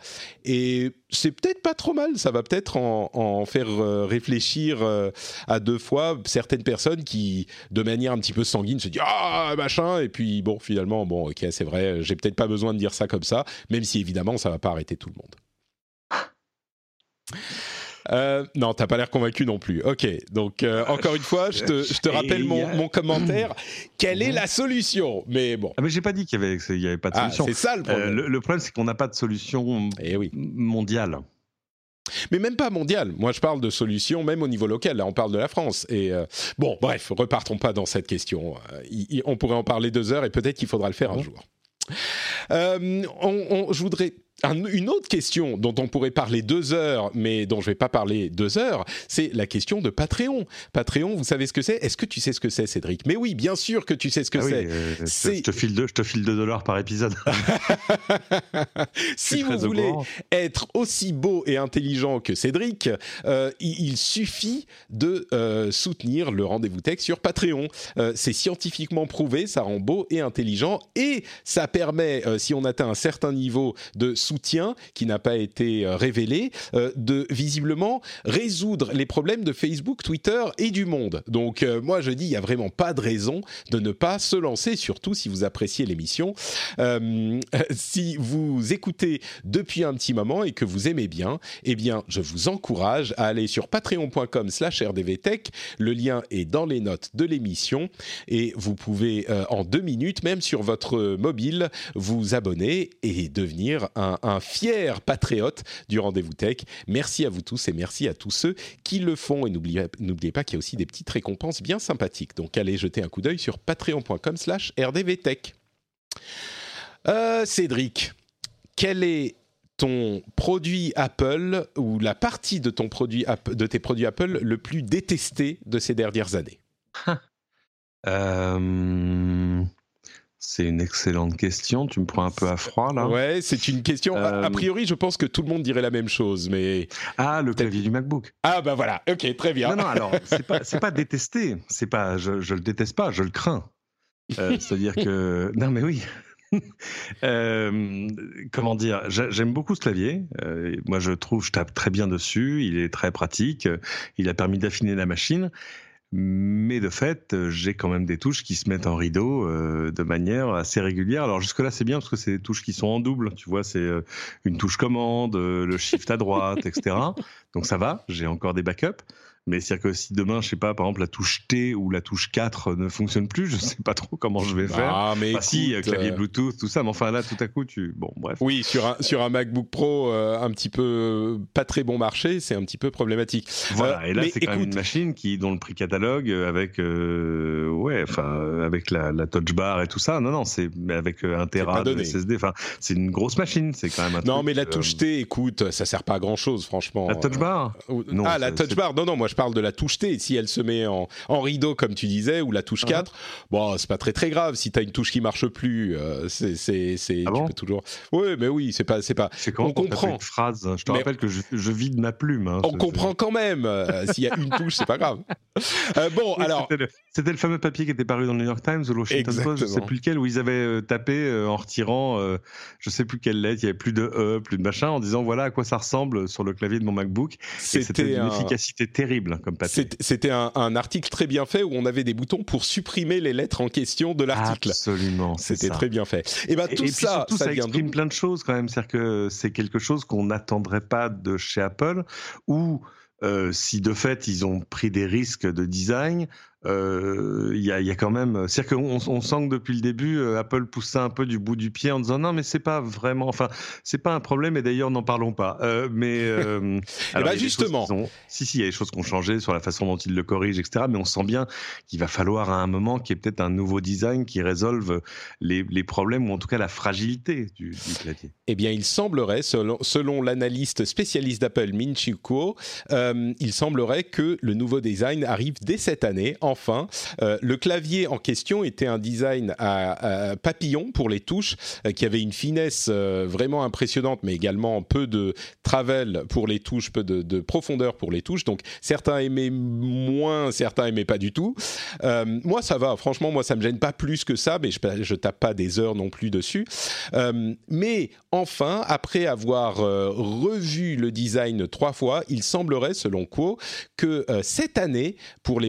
Et c'est peut-être pas trop mal. Ça va peut-être en, faire euh, réfléchir euh, à deux fois certaines personnes qui, de manière un petit peu sanguine, se disent ah machin et puis bon finalement bon ok c'est vrai j'ai peut-être pas besoin de dire ça comme ça même si évidemment ça va pas arrêter tout le monde. Euh, non, t'as pas l'air convaincu non plus. Ok, donc euh, encore une fois, je te, rappelle mon, commentaire. Quelle est la solution? Mais bon. Ah, mais j'ai pas dit qu'il y avait, y avait pas de ah, solution. c'est ça le problème. le, problème, c'est qu'on n'a pas de solution eh oui. mondiale. Mais même pas mondial. Moi, je parle de solutions même au niveau local. Là, on parle de la France. Et euh, bon, bref, repartons pas dans cette question. Euh, on pourrait en parler deux heures et peut-être qu'il faudra le faire un jour. Euh, je voudrais une autre question dont on pourrait parler deux heures, mais dont je ne vais pas parler deux heures, c'est la question de Patreon. Patreon, vous savez ce que c'est? Est-ce que tu sais ce que c'est, Cédric? Mais oui, bien sûr que tu sais ce que ah c'est. je, te file deux, je te file dollars par épisode. si vous voulez être aussi beau et intelligent que Cédric, euh, il, suffit de euh, soutenir le rendez-vous tech sur Patreon. Euh, c'est scientifiquement prouvé, ça rend beau et intelligent, et ça permet, si on atteint un certain niveau de soutien qui n'a pas été euh, révélé, euh, de visiblement résoudre les problèmes de Facebook, Twitter et du monde. Donc euh, moi je dis, il n'y a vraiment pas de raison de ne pas se lancer, surtout si vous appréciez l'émission. si vous écoutez depuis un petit moment et que vous aimez bien, eh bien je vous encourage à aller sur patreon.com slash rdvtech. Le lien est dans les notes de l'émission et vous pouvez en deux minutes, même sur votre mobile, vous abonner et devenir un, un, fier patriote du rendez-vous tech. Merci à vous tous et merci à tous ceux qui le font. Et n'oubliez pas qu'il y a aussi des petites récompenses bien sympathiques. Donc allez jeter un coup d'œil sur patreon.com slash rdvtech. Euh, Cédric, quel est ton produit Apple ou la partie de, ton produit, de tes produits Apple le plus détesté de ces dernières années? Euh, c'est une excellente question. Tu me prends un peu à froid là. Ouais, c'est une question. A euh, priori, je pense que tout le monde dirait la même chose, mais ah, le clavier du MacBook. Ah bah voilà. Ok, très bien. Non, non. Alors, c'est pas, pas détester. C'est pas, je, je le déteste pas. Je le crains. Euh, c'est-à-dire que non, mais oui. Euh, comment dire J'aime beaucoup ce clavier. moi, je trouve, je tape très bien dessus. Il est très pratique. Il a permis d'affiner la machine. Mais de fait, j'ai quand même des touches qui se mettent en rideau euh, de manière assez régulière. Alors jusque-là, c'est bien parce que c'est des touches qui sont en double. Tu vois, c'est euh, une touche commande, euh, le shift à droite, etc. Donc ça va, j'ai encore des backups. Mais c'est-à-dire que si demain, je sais pas, par exemple, la touche T ou la touche 4 ne fonctionne plus, je sais pas trop comment je vais faire. Ah, mais bah, si, clavier euh, Bluetooth, tout ça. Mais enfin, là, tout à coup, tu. Bon, bref. Oui, sur un, sur un MacBook Pro euh, un petit peu pas très bon marché, c'est un petit peu problématique. Voilà, et là, c'est quand même une machine qui, dont le prix catalogue, euh, avec, ouais, enfin, avec la, la, touch bar et tout ça. Non, non, c'est avec un Tera de SSD. Enfin, c'est une grosse machine, c'est quand même un Non, mais la touche T, écoute, ça sert pas à grand chose, franchement. La touch bar? Non, Ah, la touch bar, non, non, moi je parle de la touche T. Si elle se met en, en rideau, comme tu disais, ou la touche 4, uh-huh. bon, c'est pas très très grave. Si tu as une touche qui marche plus, euh, c'est, c'est, c'est ah tu peux toujours. Oui, mais oui, c'est pas, c'est pas. on comprend. Une phrase? Je te rappelle que je, je, vide ma plume. Hein, on comprend quand même. Euh, s'il y a une touche, c'est pas grave. Euh, bon, alors. C'était le, fameux papier qui était paru dans le New York Times ou le Washington Post, je sais plus lequel, où ils avaient tapé en retirant, je sais plus quelle lettre, il y avait plus de E, plus de machin, en disant voilà à quoi ça ressemble sur le clavier de mon MacBook. C'était une efficacité terrible hein, comme papier. C'était un, un, article très bien fait où on avait des boutons pour supprimer les lettres en question de l'article. Absolument. C'était très bien fait. Et ben tout ça, surtout, ça, exprime plein de choses quand même. C'est-à-dire que c'est quelque chose qu'on n'attendrait pas de chez Apple ou euh, si de fait ils ont pris des risques de design, il y, a, y, a, quand même. C'est-à-dire qu'on on sent que depuis le début, Apple pousse ça un peu du bout du pied en disant non, mais c'est pas vraiment. Enfin, c'est pas un problème et d'ailleurs, n'en parlons pas. mais. Eh ben, justement. si, si, il y a des choses qui ont changé sur la façon dont ils le corrigent, etc. Mais on sent bien qu'il va falloir à un moment qu'il y ait peut-être un nouveau design qui résolve les, les, problèmes ou en tout cas la fragilité du, du clavier. Eh bien, il semblerait, selon, selon l'analyste spécialiste d'Apple, Min Kuo, euh, il semblerait que le nouveau design arrive dès cette année, enfin. Euh, le clavier en question était un design à, papillon pour les touches, euh, qui avait une finesse vraiment impressionnante, mais également peu de travel pour les touches, peu de, profondeur pour les touches. Donc, certains aimaient moins, certains aimaient pas du tout. moi, ça va. Franchement, moi, ça me gêne pas plus que ça, mais je, je tape pas des heures non plus dessus. mais enfin, après avoir revu le design trois fois, il semblerait, selon Quo, que euh, cette année, pour les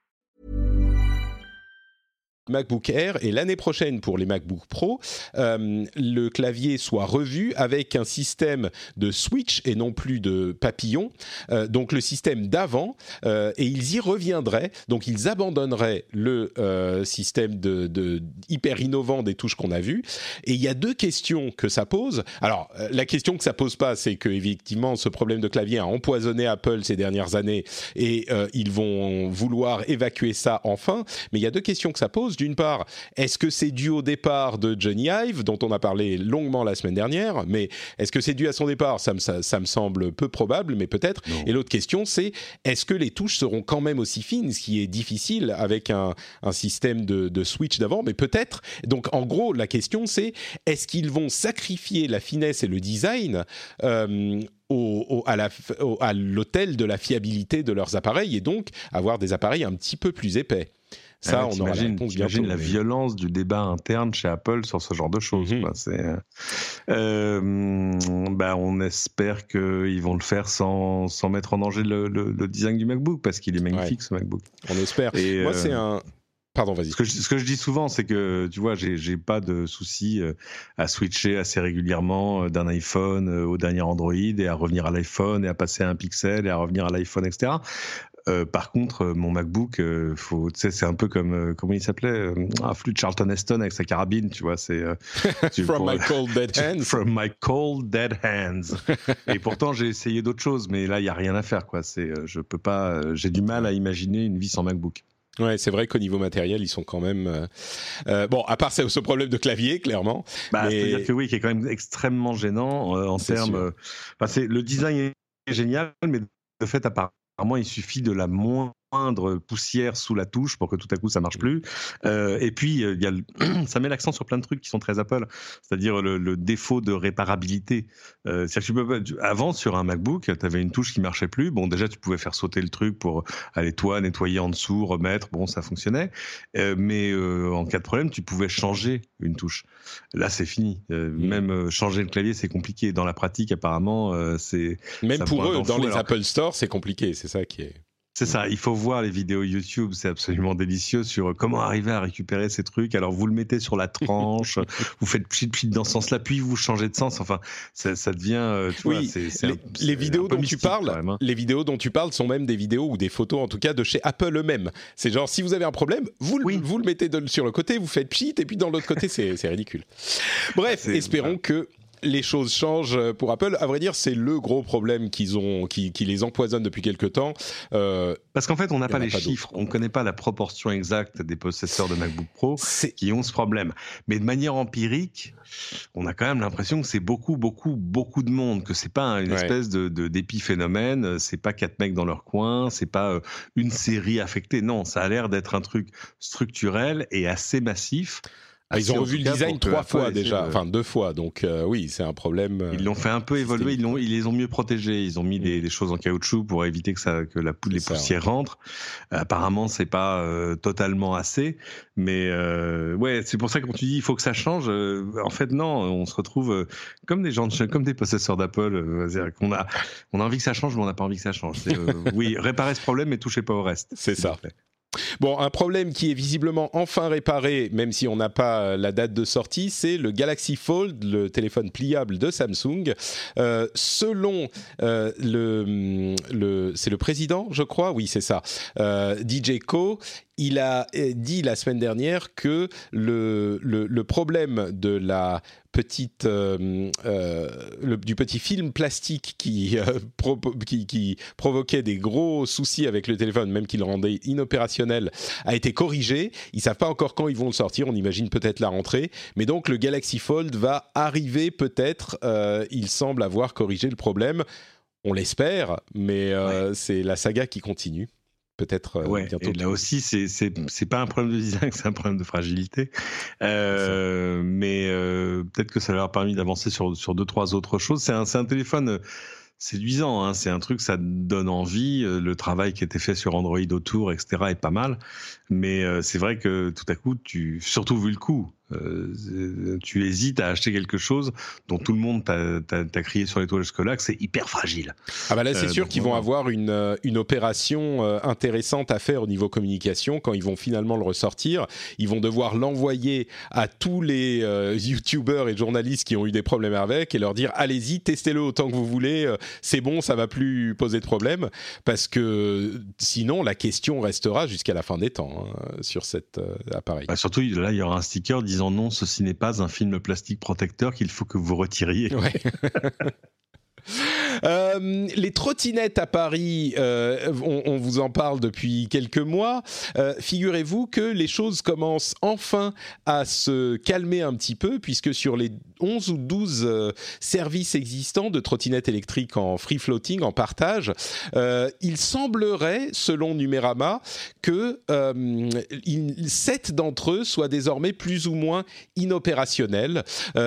MacBook Air et l'année prochaine pour les MacBook Pro, euh, le clavier soit revu avec un système de switch et non plus de papillon, euh, donc le système d'avant, euh, et ils y reviendraient, donc ils abandonneraient le système de, hyper innovant des touches qu'on a vu. Et il y a deux questions que ça pose. Alors la question que ça pose pas, c'est que effectivement ce problème de clavier a empoisonné Apple ces dernières années et ils vont vouloir évacuer ça enfin. Mais il y a deux questions que ça pose d'une part, est-ce que c'est dû au départ de Johnny Ive, dont on a parlé longuement la semaine dernière, mais est-ce que c'est dû à son départ? Ça me, semble peu probable, mais peut-être. Et l'autre question, c'est est-ce que les touches seront quand même aussi fines, ce qui est difficile avec un, système de, switch d'avant, mais peut-être. Donc en gros, la question, c'est est-ce qu'ils vont sacrifier la finesse et le design euh, à l'hôtel de la fiabilité de leurs appareils et donc avoir des appareils un petit peu plus épais? Ça, on imagine, imagine la violence du débat interne chez Apple sur ce genre de choses. Mhm. Euh, euh, bah, on espère qu'ils vont le faire sans, sans mettre en danger le, le, design du MacBook parce qu'il est magnifique ce MacBook. On espère. Et Moi, c'est euh, un. Pardon, vas-y. Ce que, je, ce que je dis souvent, c'est que, tu vois, j'ai pas de souci à switcher assez régulièrement d'un iPhone au dernier Android et à revenir à l'iPhone et à passer à un Pixel et à revenir à l'iPhone, etc. Euh, par contre, euh, mon MacBook, euh, faut, c'est un peu comme comment il s'appelait, un flux de Charlton Heston avec sa carabine, tu vois. C'est from my cold dead hands. From my cold dead hands. Et pourtant, j'ai essayé d'autres choses, mais là, il y a rien à faire, quoi. C'est, je peux pas, j'ai du mal à imaginer une vie sans MacBook. Ouais, c'est vrai qu'au niveau matériel, ils sont quand même bon. À part ce problème de clavier, clairement. Bah, mais... dire que oui, qui est quand même extrêmement gênant en termes. Enfin, le design est génial, mais de fait, à part il suffit de la moindre moindre poussière sous la touche pour que tout à coup ça marche plus. Euh, et puis il y a, ça met l'accent sur plein de trucs qui sont très Apple, c'est-à-dire le, défaut de réparabilité. Euh, avant sur un MacBook, tu avais une touche qui marchait plus. Bon, déjà tu pouvais faire sauter le truc pour aller toi nettoyer en dessous, remettre. Bon, ça fonctionnait. Euh, mais en cas de problème, tu pouvais changer une touche. Là, c'est fini. Mmh. Même changer le clavier, c'est compliqué. Dans la pratique, apparemment, c'est même pour eux dans les Apple Store, c'est compliqué. C'est ça qui est. C'est ça, il faut voir les vidéos YouTube, c'est absolument délicieux sur comment arriver à récupérer ces trucs. Alors vous le mettez sur la tranche, vous faites pchit pchit dans ce sens-là, puis vous changez de sens. Enfin, ça, devient. Euh, tu oui, vois, les, vidéos dont tu parles, hein. les vidéos dont tu parles sont même des vidéos ou des photos, en tout cas, de chez Apple eux-mêmes. C'est genre si vous avez un problème, vous, le, vous le mettez sur le côté, vous faites pchit, et puis dans l'autre côté, c'est ridicule. Bref, espérons que les choses changent pour Apple. À vrai dire, c'est le gros problème qu'ils ont, qui, les empoisonne depuis quelques temps. Euh, Parce qu'en fait, on n'a pas les chiffres, on ne connaît pas la proportion exacte des possesseurs de MacBook Pro qui ont ce problème. Mais de manière empirique, on a quand même l'impression que c'est beaucoup, beaucoup, beaucoup de monde, que c'est pas une espèce de d'épiphénomène, c'est pas quatre mecs dans leur coin, c'est pas euh, une série affectée. Non, ça a l'air d'être un truc structurel et assez massif. Ah, ils ont revu le design trois fois déjà, enfin deux fois, donc euh, oui, c'est un problème. Euh, ils l'ont fait un peu évoluer, ils, ils les ont mieux protégés, ils ont mis des, mm. choses en caoutchouc pour éviter que, ça, que la, les poussières rentrent. apparemment, c'est pas euh, totalement assez, mais ouais, c'est pour ça que quand tu dis il faut que ça change, en fait non, on se retrouve comme des gens, comme des possesseurs d'Apple, qu'on a, on a envie que ça change, mais on n'a pas envie que ça change. oui, réparer ce problème, mais touchez pas au reste. C'est ça. Bon, un problème qui est visiblement enfin réparé, même si on n'a pas euh, la date de sortie, c'est le Galaxy Fold, le téléphone pliable de Samsung. Euh, selon euh, le, le c'est le président, je crois, oui c'est ça, DJ Co il a euh, dit la semaine dernière que le, le, problème de la petite euh, euh, du petit film plastique qui, qui, qui, provoquait des gros soucis avec le téléphone, même qu'il le rendait inopérationnel, a été corrigé. Ils savent pas encore quand ils vont le sortir. On imagine peut-être la rentrée, mais donc le Galaxy Fold va arriver peut-être. il semble avoir corrigé le problème. On l'espère, mais c'est la saga qui continue peut-être euh, bientôt. là aussi, c'est c'est pas un problème de design, c'est un problème de fragilité. Euh, mais euh, peut-être que ça leur a permis d'avancer sur sur deux trois autres choses. C'est un c'est un téléphone séduisant. Hein. C'est un truc, ça donne envie. Le travail qui était fait sur Android autour, etc., est pas mal. Mais c'est vrai que tout à coup, tu, surtout vu le coût, euh, tu hésites à acheter quelque chose dont tout le monde t'a crié sur les toits jusque-là que c'est hyper fragile. Ah bah là, c'est euh, sûr qu'ils vont avoir une, euh, une opération intéressante à faire au niveau communication quand ils vont finalement le ressortir. Ils vont devoir l'envoyer à tous les youtubeurs et journalistes qui ont eu des problèmes avec et leur dire allez-y, testez-le autant que vous voulez, c'est bon, ça va plus poser de problème parce que sinon la question restera jusqu'à la fin des temps hein, sur cet appareil. Bah surtout là, il y aura un sticker disant non, ceci n'est pas un film plastique protecteur qu'il faut que vous retiriez. Euh, les trottinettes à Paris, euh, on, vous en parle depuis quelques mois. Euh, figurez-vous que les choses commencent enfin à se calmer un petit peu, puisque sur les 11 ou 12 services existants de trottinettes électriques en free floating, en partage, il semblerait, selon Numérama, que 7 d'entre eux soient désormais plus ou moins inopérationnels.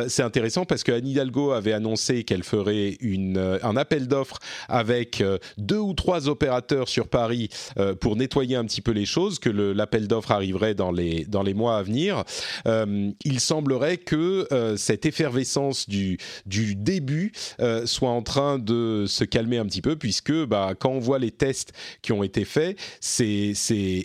C'est intéressant parce que Anne Hidalgo avait annoncé qu'elle ferait une, un appel d'offres avec euh, deux ou trois opérateurs sur Paris euh, pour nettoyer un petit peu les choses, que l'appel d'offres arriverait dans les, dans les mois à venir. Euh, il semblerait que cette effervescence du, du début soit en train de se calmer un petit peu, puisque bah, quand on voit les tests qui ont été faits, c'est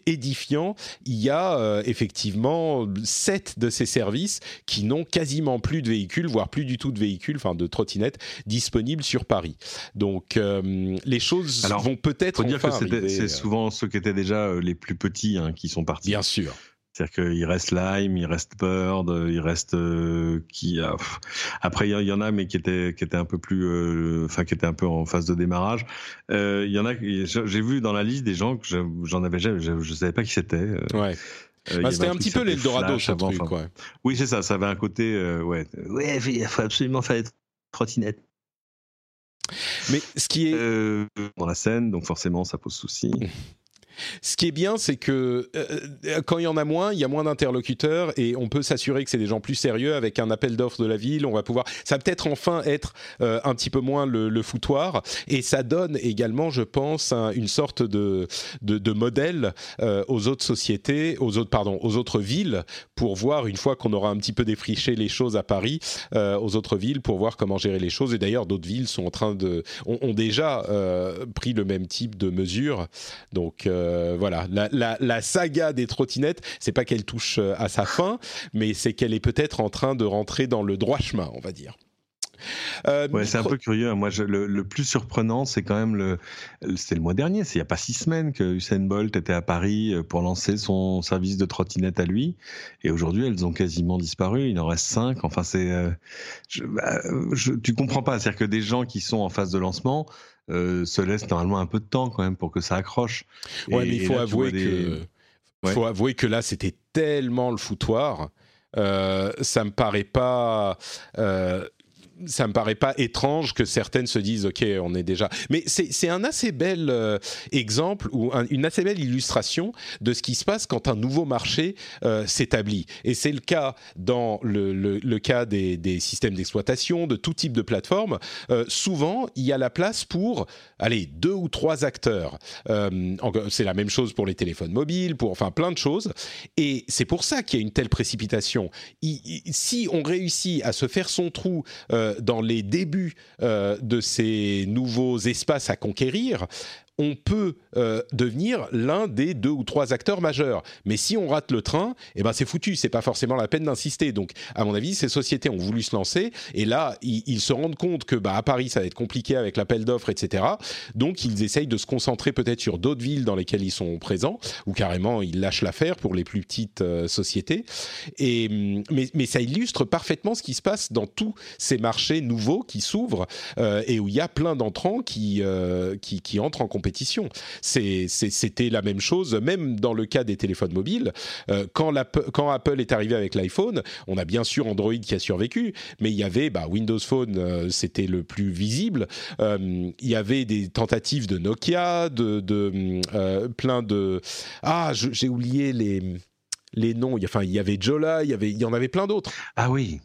édifiant. Il y a effectivement sept de ces services qui n'ont quasiment plus de véhicules, voire plus du tout de véhicules, enfin de trottinettes disponibles sur Paris. Donc euh, les choses vont peut-être. dire que c'est euh. souvent ceux qui étaient déjà euh, les plus petits hein, qui sont partis. Bien sûr. C'est-à-dire qu'il reste Lime, il reste Bird, il reste qui a... après il y, en a mais qui étaient qui étaient un peu plus enfin qui étaient un peu en phase de démarrage. Il y en a j'ai vu dans la liste des gens que j'en avais je, je, savais pas qui c'était. ouais. Bah, c'était un, petit peu l'Eldorado ce truc, quoi. Oui, c'est ça, ça avait un côté ouais. Ouais, il faut absolument faire trottinette. Mais ce qui est euh, dans la scène, donc forcément ça pose souci. Ce qui est bien, c'est que euh, quand il y en a moins, il y a moins d'interlocuteurs et on peut s'assurer que c'est des gens plus sérieux avec un appel d'offres de la ville. On va pouvoir, ça va peut-être enfin être euh, un petit peu moins le, foutoir et ça donne également, je pense, une sorte de de, modèle euh, aux autres sociétés, aux autres pardon, aux autres villes pour voir une fois qu'on aura un petit peu défriché les choses à Paris, aux autres villes pour voir comment gérer les choses. Et d'ailleurs, d'autres villes sont en train de ont, déjà pris le même type de mesures. Donc euh, voilà, la, saga des trottinettes, c'est pas qu'elle touche euh, à sa fin, mais c'est qu'elle est peut-être en train de rentrer dans le droit chemin, on va dire. Euh, ouais, c'est un peu curieux. Hein. Moi, le, plus surprenant, c'est quand même le. C'était le mois dernier, c'est il n'y a pas six semaines que Usain Bolt était à Paris pour lancer son service de trottinette à lui. Et aujourd'hui, elles ont quasiment disparu. Il en reste cinq. Enfin, c'est. Bah, tu comprends pas. C'est-à-dire que des gens qui sont en phase de lancement euh, se laisse normalement un peu de temps quand même pour que ça accroche. Ouais, mais il faut avouer que faut avouer que là c'était tellement le foutoir. Euh, ça me paraît pas euh, ça me paraît pas étrange que certaines se disent ok on est déjà. Mais c'est un assez bel euh, exemple ou une assez belle illustration de ce qui se passe quand un nouveau marché euh, s'établit. Et c'est le cas dans le, le, cas des, des systèmes d'exploitation de tout type de plateforme. Euh, souvent il y a la place pour allez deux ou trois acteurs. C'est la même chose pour les téléphones mobiles pour enfin plein de choses. Et c'est pour ça qu'il y a une telle précipitation. Si on réussit à se faire son trou dans les débuts euh, de ces nouveaux espaces à conquérir, on peut euh, devenir l'un des deux ou trois acteurs majeurs. Mais si on rate le train, eh ben c'est foutu. C'est pas forcément la peine d'insister. Donc, à mon avis, ces sociétés ont voulu se lancer et là, ils, se rendent compte que bah, à Paris, ça va être compliqué avec l'appel d'offres, etc. Donc, ils essayent de se concentrer peut-être sur d'autres villes dans lesquelles ils sont présents ou carrément ils lâchent l'affaire pour les plus petites euh, sociétés. Et hum, mais, ça illustre parfaitement ce qui se passe dans tous ces marchés nouveaux qui s'ouvrent euh, et où il y a plein d'entrants qui, qui entrent en compétition c'était la même chose, même dans le cas des téléphones mobiles. Euh, quand, Apple est arrivé avec l'iPhone, on a bien sûr Android qui a survécu, mais il y avait bah, Windows Phone, euh, c'était le plus visible. Euh, il y avait des tentatives de Nokia, de, plein de... Ah, j'ai oublié les les noms. Enfin, il y avait Jola, il y avait, il y en avait plein d'autres. Ah oui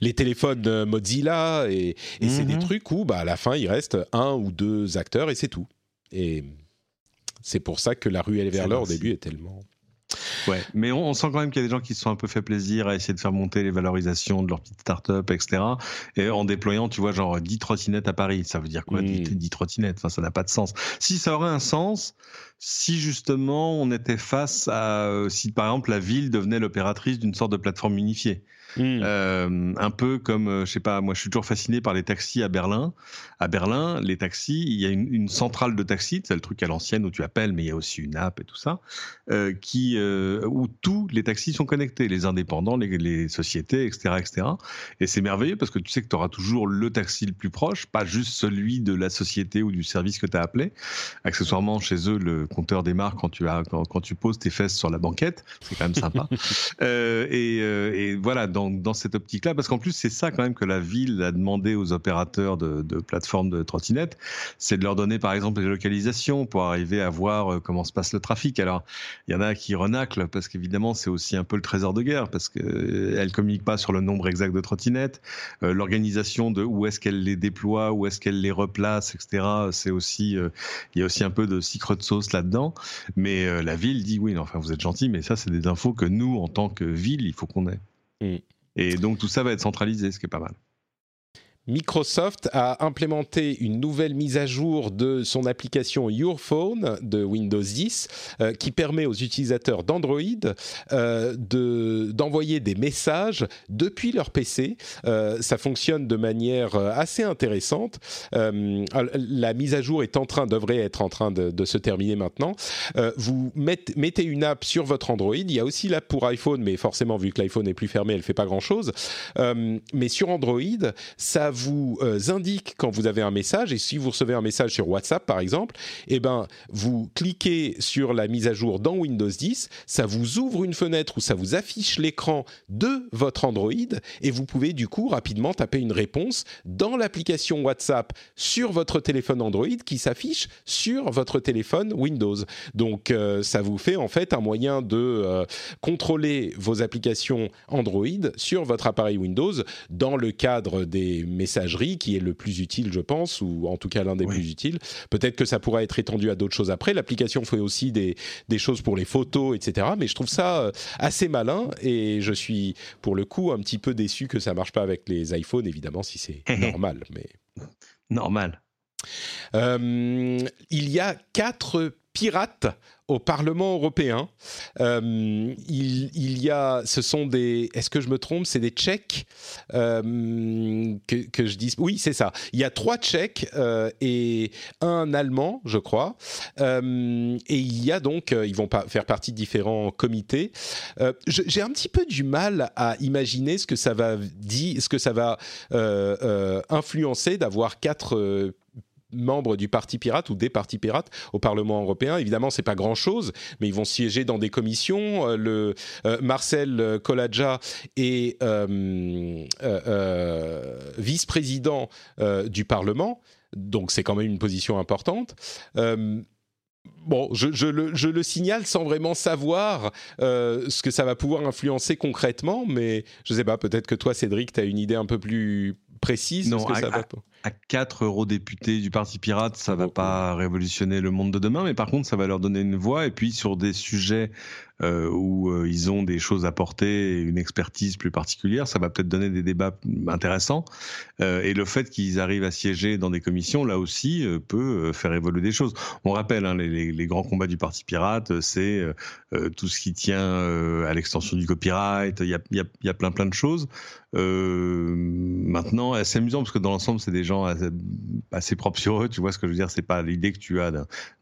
les téléphones Mozilla et, c'est des mhm. trucs où bah, à la fin il reste un ou deux acteurs et c'est tout. Et c'est pour ça que la ruelle vers l'or au début est tellement. Ouais, mais on, sent quand même qu'il y a des gens qui se sont un peu fait plaisir à essayer de faire monter les valorisations de leur petite start-up, etc. Et en déployant, tu vois, genre 10 trottinettes à Paris. Ça veut dire quoi, 10, hmm. trottinettes? Enfin, ça n'a pas de sens. Si ça aurait un sens, si justement on était face à, euh, si par exemple la ville devenait l'opératrice d'une sorte de plateforme unifiée. Hmm. Euh, un peu comme, euh, je sais pas, moi je suis toujours fasciné par les taxis à Berlin. À Berlin, les taxis, il y a une, une centrale de taxis, c'est le truc à l'ancienne où tu appelles, mais il y a aussi une app et tout ça, euh, qui, euh, où tous les taxis sont connectés, les indépendants, les, les sociétés, etc., etc. Et c'est merveilleux parce que tu sais que tu auras toujours le taxi le plus proche, pas juste celui de la société ou du service que tu as appelé. Accessoirement, chez eux, le compteur démarre quand tu as quand, quand tu poses tes fesses sur la banquette, c'est quand même sympa. et, et voilà dans, cette optique-là, parce qu'en plus c'est ça quand même que la ville a demandé aux opérateurs de, plateformes de trottinettes, c'est de leur donner par exemple les localisations pour arriver à voir euh, comment se passe le trafic. Alors il y en a qui renaclent parce qu'évidemment c'est aussi un peu le trésor de guerre parce qu'elles euh, ne communiquent pas sur le nombre exact de trottinettes, euh, l'organisation de où est-ce qu'elles les déploient, où est-ce qu'elles les replacent, etc. C'est aussi il y a aussi un peu de secret sauce là-dedans, mais la ville dit oui, enfin vous êtes gentil, mais ça c'est des infos que nous en tant que ville il faut qu'on ait. Et donc tout ça va être centralisé, ce qui est pas mal. Microsoft a implémenté une nouvelle mise à jour de son application Your Phone de Windows 10 euh, qui permet aux utilisateurs d'Android euh, d'envoyer des messages depuis leur PC. Euh, ça fonctionne de manière assez intéressante. la mise à jour est en train, devrait être en train de, se terminer maintenant. vous mettez, une app sur votre Android. Il y a aussi l'app pour iPhone, mais forcément vu que l'iPhone est plus fermé, elle fait pas grand chose. mais sur Android, ça vous indique quand vous avez un message et si vous recevez un message sur WhatsApp par exemple, eh ben vous cliquez sur la mise à jour dans Windows 10, ça vous ouvre une fenêtre où ça vous affiche l'écran de votre Android et vous pouvez du coup rapidement taper une réponse dans l'application WhatsApp sur votre téléphone Android qui s'affiche sur votre téléphone Windows. Donc euh, ça vous fait en fait un moyen de euh, contrôler vos applications Android sur votre appareil Windows dans le cadre des qui est le plus utile je pense ou en tout cas l'un des plus utiles. Peut-être que ça pourra être étendu à d'autres choses après. L'application fait aussi des, des, choses pour les photos etc. Mais je trouve ça euh, assez malin et je suis pour le coup un petit peu déçu que ça marche pas avec les iPhones évidemment si c'est normal mais normal. Euh, il y a quatre pirates au Parlement européen. Euh, il, y a, ce sont des, est-ce que je me trompe, c'est des Tchèques euh, que, je dis, oui c'est ça. Il y a trois Tchèques et un Allemand, je crois. et il y a donc, ils vont pas faire partie de différents comités. J'ai un petit peu du mal à imaginer ce que ça va dire, ce que ça va influencer d'avoir quatre membres du Parti pirate ou des partis pirates au Parlement européen. Évidemment, c'est pas grand-chose, mais ils vont siéger dans des commissions. Euh, le euh, Marcel Coladja est euh, vice-président du Parlement, donc c'est quand même une position importante. Bon, je, le, je, le, signale sans vraiment savoir ce que ça va pouvoir influencer concrètement, mais je sais pas, peut-être que toi, Cédric, tu as une idée un peu plus précise non, que ça va à 4 eurodéputés du Parti pirate, ça va pas révolutionner le monde de demain, mais par contre, ça va leur donner une voix. Et puis, sur des sujets euh, où euh, ils ont des choses à porter, une expertise plus particulière, ça va peut-être donner des débats intéressants. Euh, et le fait qu'ils arrivent à siéger dans des commissions, là aussi, peut faire évoluer des choses. On rappelle, hein, les, les, grands combats du Parti pirate, c'est tout ce qui tient à l'extension du copyright. Il y a, y, a, y a, plein plein de choses. maintenant, c'est amusant parce que dans l'ensemble, c'est des gens assez, propres sur eux. Tu vois ce que je veux dire? C'est pas l'idée que tu as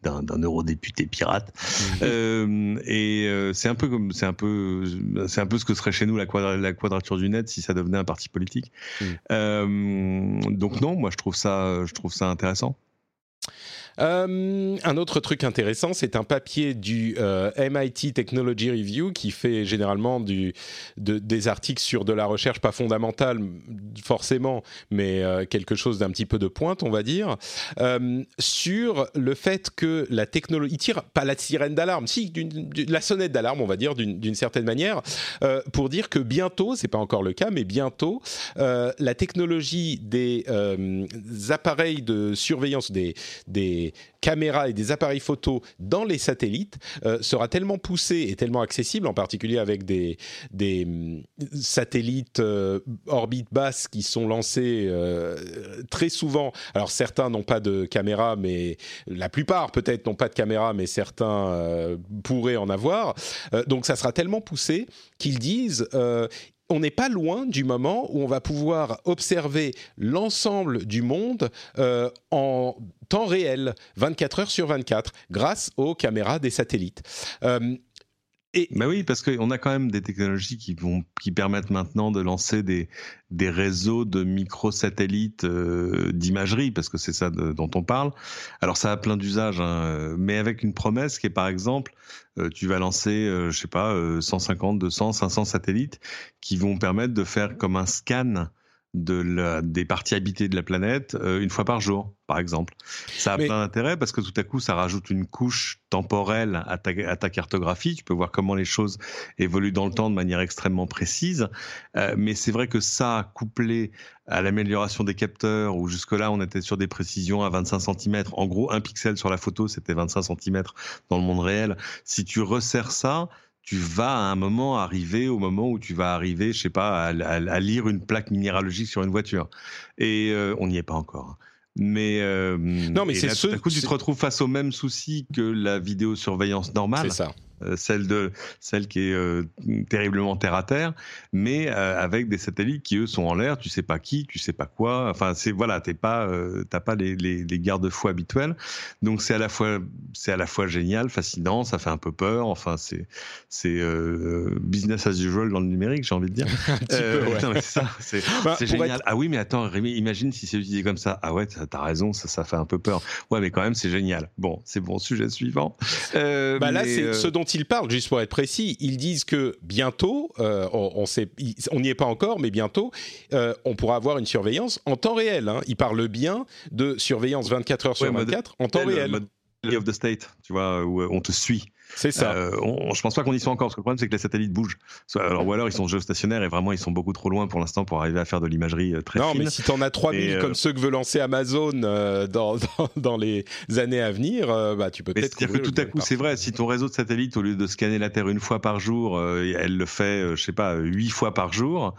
d'un eurodéputé pirate. Mmh. et c'est un peu comme c'est un peu c'est un peu ce que serait chez nous la, la quadrature du net si ça devenait un parti politique. Mm. Euh, donc non, moi je trouve ça je trouve ça intéressant. Euh, un autre truc intéressant, c'est un papier du euh, MIT Technology Review qui fait généralement des articles sur de la recherche pas fondamentale forcément, mais euh, quelque chose d'un petit peu de pointe, on va dire, sur le fait que la technologie, il tire pas la sirène d'alarme, si la sonnette d'alarme, on va dire d'une certaine manière, pour dire que bientôt, c'est pas encore le cas, mais bientôt, la technologie des appareils de surveillance des caméras et des appareils photo dans les satellites euh, sera tellement poussé et tellement accessible, en particulier avec des, des mm, satellites euh, orbite basse qui sont lancés euh, très souvent. Alors certains n'ont pas de caméra, mais la plupart peut-être n'ont pas de caméra, mais certains pourraient en avoir. donc ça sera tellement poussé qu'ils disent on n'est pas loin du moment où on va pouvoir observer l'ensemble du monde euh, en temps réel, 24 heures sur 24, grâce aux caméras des satellites. Euh, et... Bah oui, parce qu'on a quand même des technologies qui vont qui permettent maintenant de lancer des des réseaux de microsatellites euh, d'imagerie, parce que c'est ça dont on parle. Alors ça a plein d'usages, hein, mais avec une promesse qui est par exemple, euh, tu vas lancer, euh, je sais pas, 150, 200, 500 satellites qui vont permettre de faire comme un scan de des parties habitées de la planète euh, une fois par jour, par exemple. Ça a plein d'intérêt parce que tout à coup, ça rajoute une couche temporelle à ta, à ta, cartographie. Tu peux voir comment les choses évoluent dans le temps de manière extrêmement précise. Euh, mais c'est vrai que ça, couplé à l'amélioration des capteurs, où jusque-là, on était sur des précisions à 25 cm. En gros, un pixel sur la photo, c'était 25 cm dans le monde réel. Si tu resserres ça, tu vas à un moment arriver au moment où tu vas arriver, je sais pas, à, lire une plaque minéralogique sur une voiture. Et euh, on n'y est pas encore. Hein. Mais euh, non, mais c'est ce. À coup, tu te retrouves face au même souci que la vidéosurveillance normale. C'est ça. Celle de celle qui est terriblement terre à terre, mais avec des satellites qui eux sont en l'air. Tu sais pas qui, tu sais pas quoi. Enfin, c'est voilà, t'es pas, t'as pas les, les, les garde-fous habituels. Donc c'est à la fois c'est à la fois génial, fascinant, ça fait un peu peur. Enfin, c'est c'est business as usual dans le numérique, j'ai envie de dire. un petit peu, ouais. c'est ça, c'est bah, génial. Ah oui, mais attends, Rémi, imagine si c'est utilisé comme ça. Ah ouais, t'as raison, ça, ça fait un peu peur. Ouais, mais quand même, c'est génial. Bon, c'est bon, sujet suivant. Euh, bah là, c'est euh, ce dont ils parlent, juste pour être précis. Ils disent que bientôt, euh, on, n'y est pas encore, mais bientôt, on pourra avoir une surveillance en temps réel. Hein. Ils parlent bien de surveillance 24 heures sur 24 en temps réel. of the state, tu vois, où on te suit. C'est ça. Euh, on, je pense pas qu'on y soit encore, parce que le problème c'est que les satellites bougent. Alors, ou alors ils sont géostationnaires et vraiment ils sont beaucoup trop loin pour l'instant pour arriver à faire de l'imagerie euh, très non, fine. Non, mais si t'en as 3000 euh, comme ceux que veut lancer Amazon euh, dans, dans, dans, les années à venir, bah tu peux peut-être. C'est-à-dire que tout à coup, c'est vrai, si ton réseau de satellites, au lieu de scanner la Terre une fois par jour, elle le fait, je sais pas, huit fois par jour,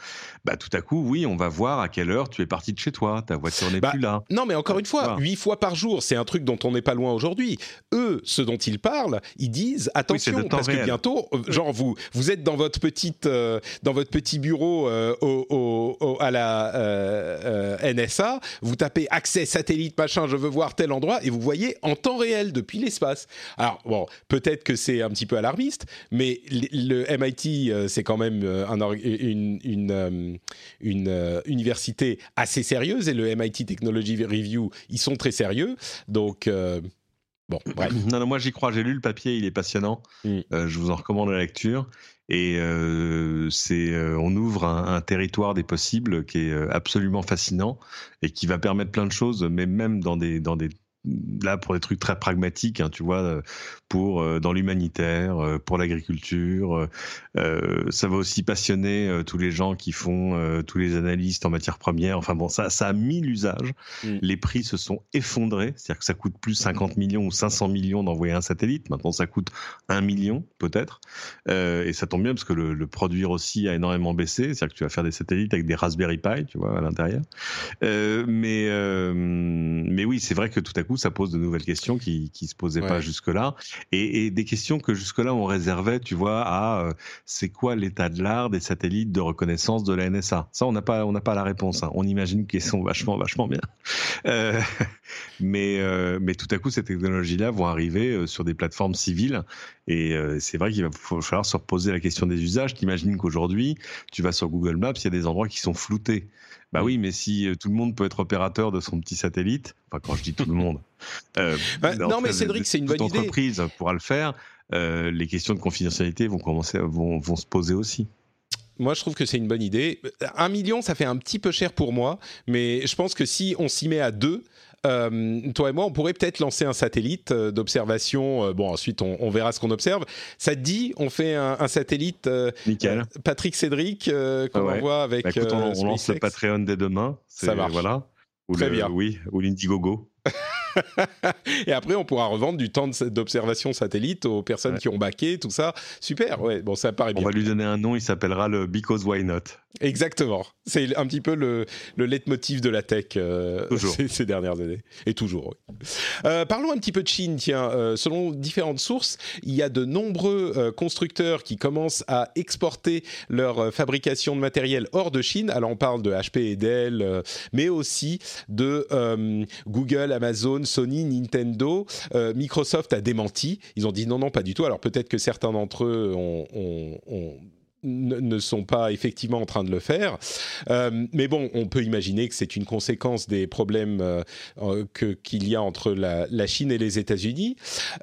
bah tout à coup, oui, on va voir à quelle heure tu es parti de chez toi, ta voiture n'est bah, plus là. Non, mais encore une fois, huit fois par jour, c'est un truc dont on n'est pas loin aujourd'hui. Eux, ce dont ils parlent, ils disent attention parce que bientôt, euh, genre vous vous êtes dans votre petite euh, dans votre petit bureau euh, au, à la NSA, vous tapez accès satellite machin, je veux voir tel endroit et vous voyez en temps réel depuis l'espace. Alors bon, peut-être que c'est un petit peu alarmiste, mais le, MIT c'est quand même un, une une, une université assez sérieuse et le MIT Technology Review ils sont très sérieux, donc Bon, bref. Non, non, moi j'y crois. J'ai lu le papier, il est passionnant. Euh, je vous en recommande la lecture. Et euh, c'est, euh, on ouvre un, un, territoire des possibles qui est euh, absolument fascinant et qui va permettre plein de choses, mais même dans des dans des là pour des trucs très pragmatiques, hein, tu vois, euh, pour euh, dans l'humanitaire, euh, pour l'agriculture. ça va aussi passionner tous les gens qui font tous les analystes en matière première. Enfin bon, ça, ça a mis l'usage. Mm. Les prix se sont effondrés, c'est-à-dire que ça coûte plus 50 millions ou 500 millions d'envoyer un satellite. Maintenant, ça coûte 1 million peut-être. et ça tombe bien parce que le, le, produire aussi a énormément baissé. C'est-à-dire que tu vas faire des satellites avec des Raspberry Pi, tu vois, à l'intérieur. mais mais oui, c'est vrai que tout à coup ça pose de nouvelles questions qui qui se posaient pas jusque-là, et, et, des questions que jusque-là on réservait, tu vois, à euh, c'est quoi l'état de l'art des satellites de reconnaissance de la NSA. Ça, on n'a pas on n'a pas la réponse. Hein. On imagine qu'ils sont vachement vachement bien, euh, mais euh, mais tout à coup ces technologies-là vont arriver sur des plateformes civiles, et c'est vrai qu'il va falloir se reposer la question des usages. T'imagines qu'aujourd'hui, tu vas sur Google Maps, il y a des endroits qui sont floutés. Bah oui, mais si euh, tout le monde peut être opérateur de son petit satellite, enfin quand je dis tout le monde, euh, bah, non mais Cédric, c'est une bonne idée. entreprise pourra le faire. Euh, les questions de confidentialité vont commencer, vont, vont se poser aussi. Moi, je trouve que c'est une bonne idée. Un million, ça fait un petit peu cher pour moi, mais je pense que si on s'y met à deux, euh, toi et moi, on pourrait peut-être lancer un satellite euh, d'observation. Euh, bon, ensuite, on, verra ce qu'on observe. Ça te dit, on fait un, satellite. Nickel. Patrick Cédric, qu'on envoie avec. Bah, écoute, on, lance le Patreon dès demain. Ça marche. Voilà. Ou Très bien. Oui, ou l'Indiegogo. et après, on pourra revendre du temps d'observation satellite aux personnes qui ont baqué, tout ça. Super, ouais, bon, ça paraît bien. On va lui donner un nom, il s'appellera le Because Why Not. Exactement. C'est un petit peu le, le leitmotiv de la tech euh, ces, dernières années. Et toujours, oui. Euh, parlons un petit peu de Chine, tiens. Euh, selon différentes sources, il y a de nombreux constructeurs qui commencent à exporter leur fabrication de matériel hors de Chine. Alors, on parle de HP et Dell, mais aussi de Google, Amazon, Sony, Nintendo. Microsoft a démenti. Ils ont dit non, non, pas du tout. Alors, peut-être que certains d'entre eux ont, ont ne sont pas effectivement en train de le faire. Euh, mais bon, on peut imaginer que c'est une conséquence des problèmes euh, qu'il y a entre la, Chine et les États-Unis.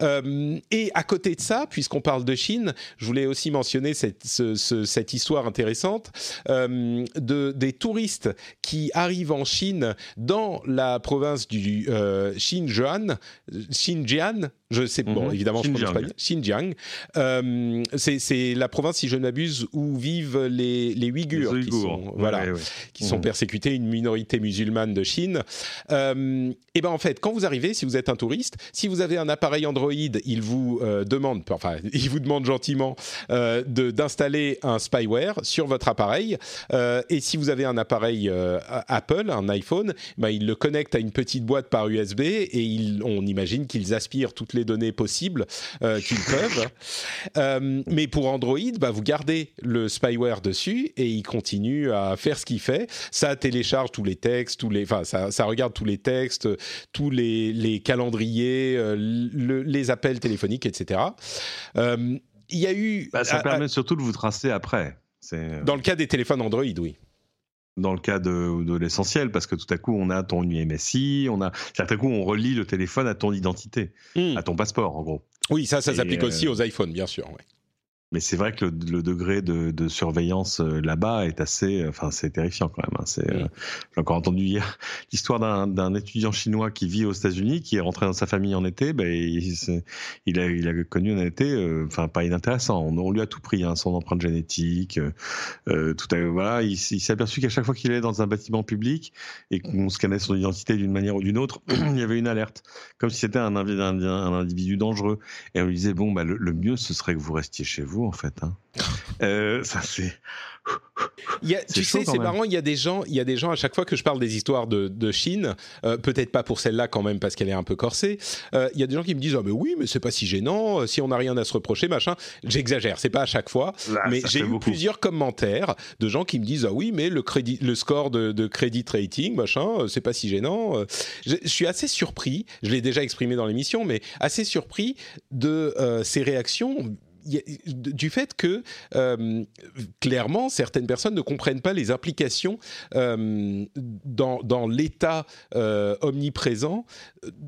Euh, et à côté de ça, puisqu'on parle de Chine, je voulais aussi mentionner cette, ce, ce, cette histoire intéressante de, des touristes qui arrivent en Chine dans la province du Xinjiang, Xinjiang, je sais, bon, mhm. évidemment, Xinjiang. je prononce pas Xinjiang. Euh, c'est la province, si je ne m'abuse, où vivent les, les Ouïghurs, qui sont, voilà, qui sont mhm. persécutés, une minorité musulmane de Chine. Euh, et ben en fait, quand vous arrivez, si vous êtes un touriste, si vous avez un appareil Android, il vous euh, demande, enfin, il vous demande gentiment euh, d'installer un spyware sur votre appareil. Et si vous avez un appareil Apple, un iPhone, ben, il le connecte à une petite boîte par USB et il, on imagine qu'ils aspirent toutes les les données possibles qu'ils peuvent. mais pour Android, bah, vous gardez le spyware dessus et il continue à faire ce qu'il fait. Ça télécharge tous les textes, tous les, enfin, ça, ça regarde tous les textes, tous les, les calendriers, les appels téléphoniques, etc. il y a eu. Bah, ça permet surtout de vous tracer après. Dans le cas des téléphones Android, oui dans le cas de, l'essentiel, parce que tout à coup, on a ton UMSI, on a, tout à coup, on relie le téléphone à ton identité, hmm. à ton passeport, en gros. Oui, ça, ça s'applique aussi euh, aux iPhones, bien sûr. Ouais. Mais c'est vrai que le, degré de, surveillance euh, là-bas est assez, euh, enfin c'est terrifiant quand même. Hein. C'est, euh, j'ai encore entendu hier l'histoire d'un, étudiant chinois qui vit aux États-Unis, qui est rentré dans sa famille en été. Ben, il, a, il a connu un été, enfin pas inintéressant. On, lui a tout pris, hein, son empreinte génétique, tout à, voilà. Il, s'est aperçu qu'à chaque fois qu'il allait dans un bâtiment public et qu'on scannait son identité d'une manière ou d'une autre, il y avait une alerte, comme si c'était un, un, individu dangereux. Et on lui disait bon, bah, le mieux ce serait que vous restiez chez vous en fait. Hein. Euh, ça c'est. tu sais, c'est marrant. Il y a des gens, il y a des gens à chaque fois que je parle des histoires de, Chine, euh, peut-être pas pour celle-là quand même parce qu'elle est un peu corsée. Euh, il y a des gens qui me disent ah mais oui, mais c'est pas si gênant. Si on n'a rien à se reprocher, machin. J'exagère. C'est pas à chaque fois, mais j'ai eu plusieurs commentaires de gens qui me disent ah oui, mais le crédit, le score de, de credit rating, machin, c'est pas si gênant. Je, je, suis assez surpris. Je l'ai déjà exprimé dans l'émission, mais assez surpris de ces réactions du fait que euh, clairement certaines personnes ne comprennent pas les implications euh, dans, l'état euh, omniprésent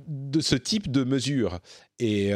de ce type de mesures. Et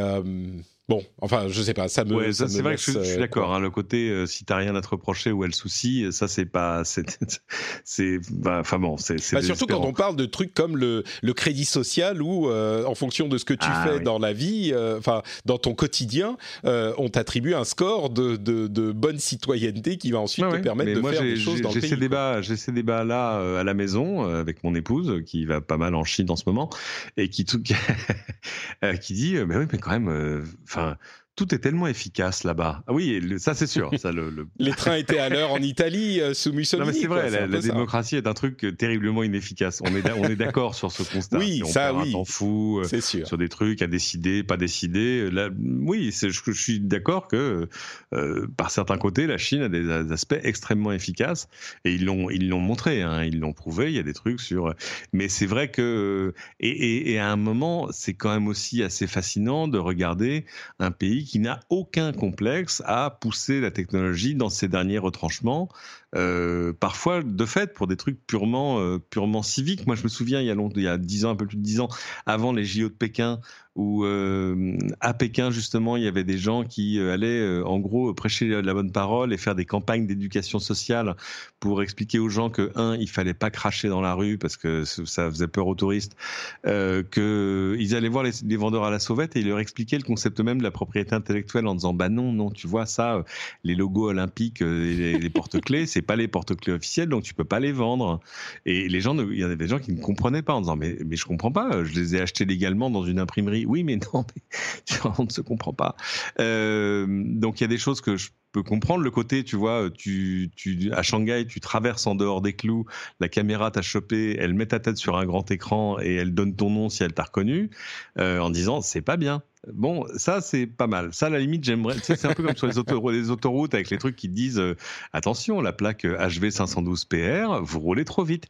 Bon, enfin, je sais pas, ça me. Ouais, c'est vrai que je, suis d'accord. Hein, le côté, si si t'as rien à te reprocher ou elle souci, ça c'est pas, c'est, bah, enfin bon, c'est. Bah, surtout quand on parle de trucs comme le, le crédit social où, en fonction de ce que tu ah fais dans la vie, enfin, dans ton quotidien, on t'attribue un score de, de, de, bonne citoyenneté qui va ensuite te permettre de faire des choses dans le pays. Ces débats, j'ai ces débats là à la maison avec mon épouse qui va pas mal en Chine en ce moment et qui tout, qui dit, mais oui, mais quand même, enfin enfin, tout est tellement efficace là-bas. Ah oui, ça c'est sûr. Ça, le, Les trains étaient à l'heure en Italie euh, sous Mussolini. Non mais c'est vrai, la, démocratie est un truc euh, terriblement inefficace. On est, on est d'accord sur ce constat. Oui, ça oui. On fou euh, sûr. sur des trucs à décider, pas décider. Là, oui, je, je, suis d'accord que par certains côtés, la Chine a des aspects extrêmement efficaces et ils l'ont ils l'ont montré, hein, ils l'ont prouvé. Il y a des trucs sur. Mais c'est vrai que et, et, et à un moment, c'est quand même aussi assez fascinant de regarder un pays qui n'a aucun complexe à pousser la technologie dans ses derniers retranchements, euh, parfois de fait pour des trucs purement euh, purement civiques. Moi, je me souviens il y a longtemps, il y a dix ans, un peu plus de dix ans, avant les JO de Pékin, où euh, à Pékin justement il y avait des gens qui euh, allaient euh, en gros prêcher la bonne parole et faire des campagnes d'éducation sociale pour expliquer aux gens que un il fallait pas cracher dans la rue parce que ça faisait peur aux touristes euh, que ils allaient voir les, vendeurs à la sauvette et ils leur expliquaient le concept même de la propriété intellectuelle en disant bah non non tu vois ça les logos olympiques les, porte-clés c'est pas les porte-clés officiels donc tu peux pas les vendre. Et les gens il y en avait des gens qui ne comprenaient pas en disant mais mais je comprends pas je les ai achetés légalement dans une imprimerie oui, mais non, on ne se comprend pas. Euh, donc il y a des choses que je peux comprendre. Le côté, tu vois, tu, tu, à Shanghai, tu traverses en dehors des clous, la caméra t'a chopé, elle met ta tête sur un grand écran et elle donne ton nom si elle t'a reconnu, euh, en disant c'est pas bien. Bon, ça c'est pas mal. Ça, à la limite, j'aimerais. c'est un peu comme sur les, autoroutes, avec les trucs qui disent euh, attention, la plaque HV 512 PR, vous roulez trop vite.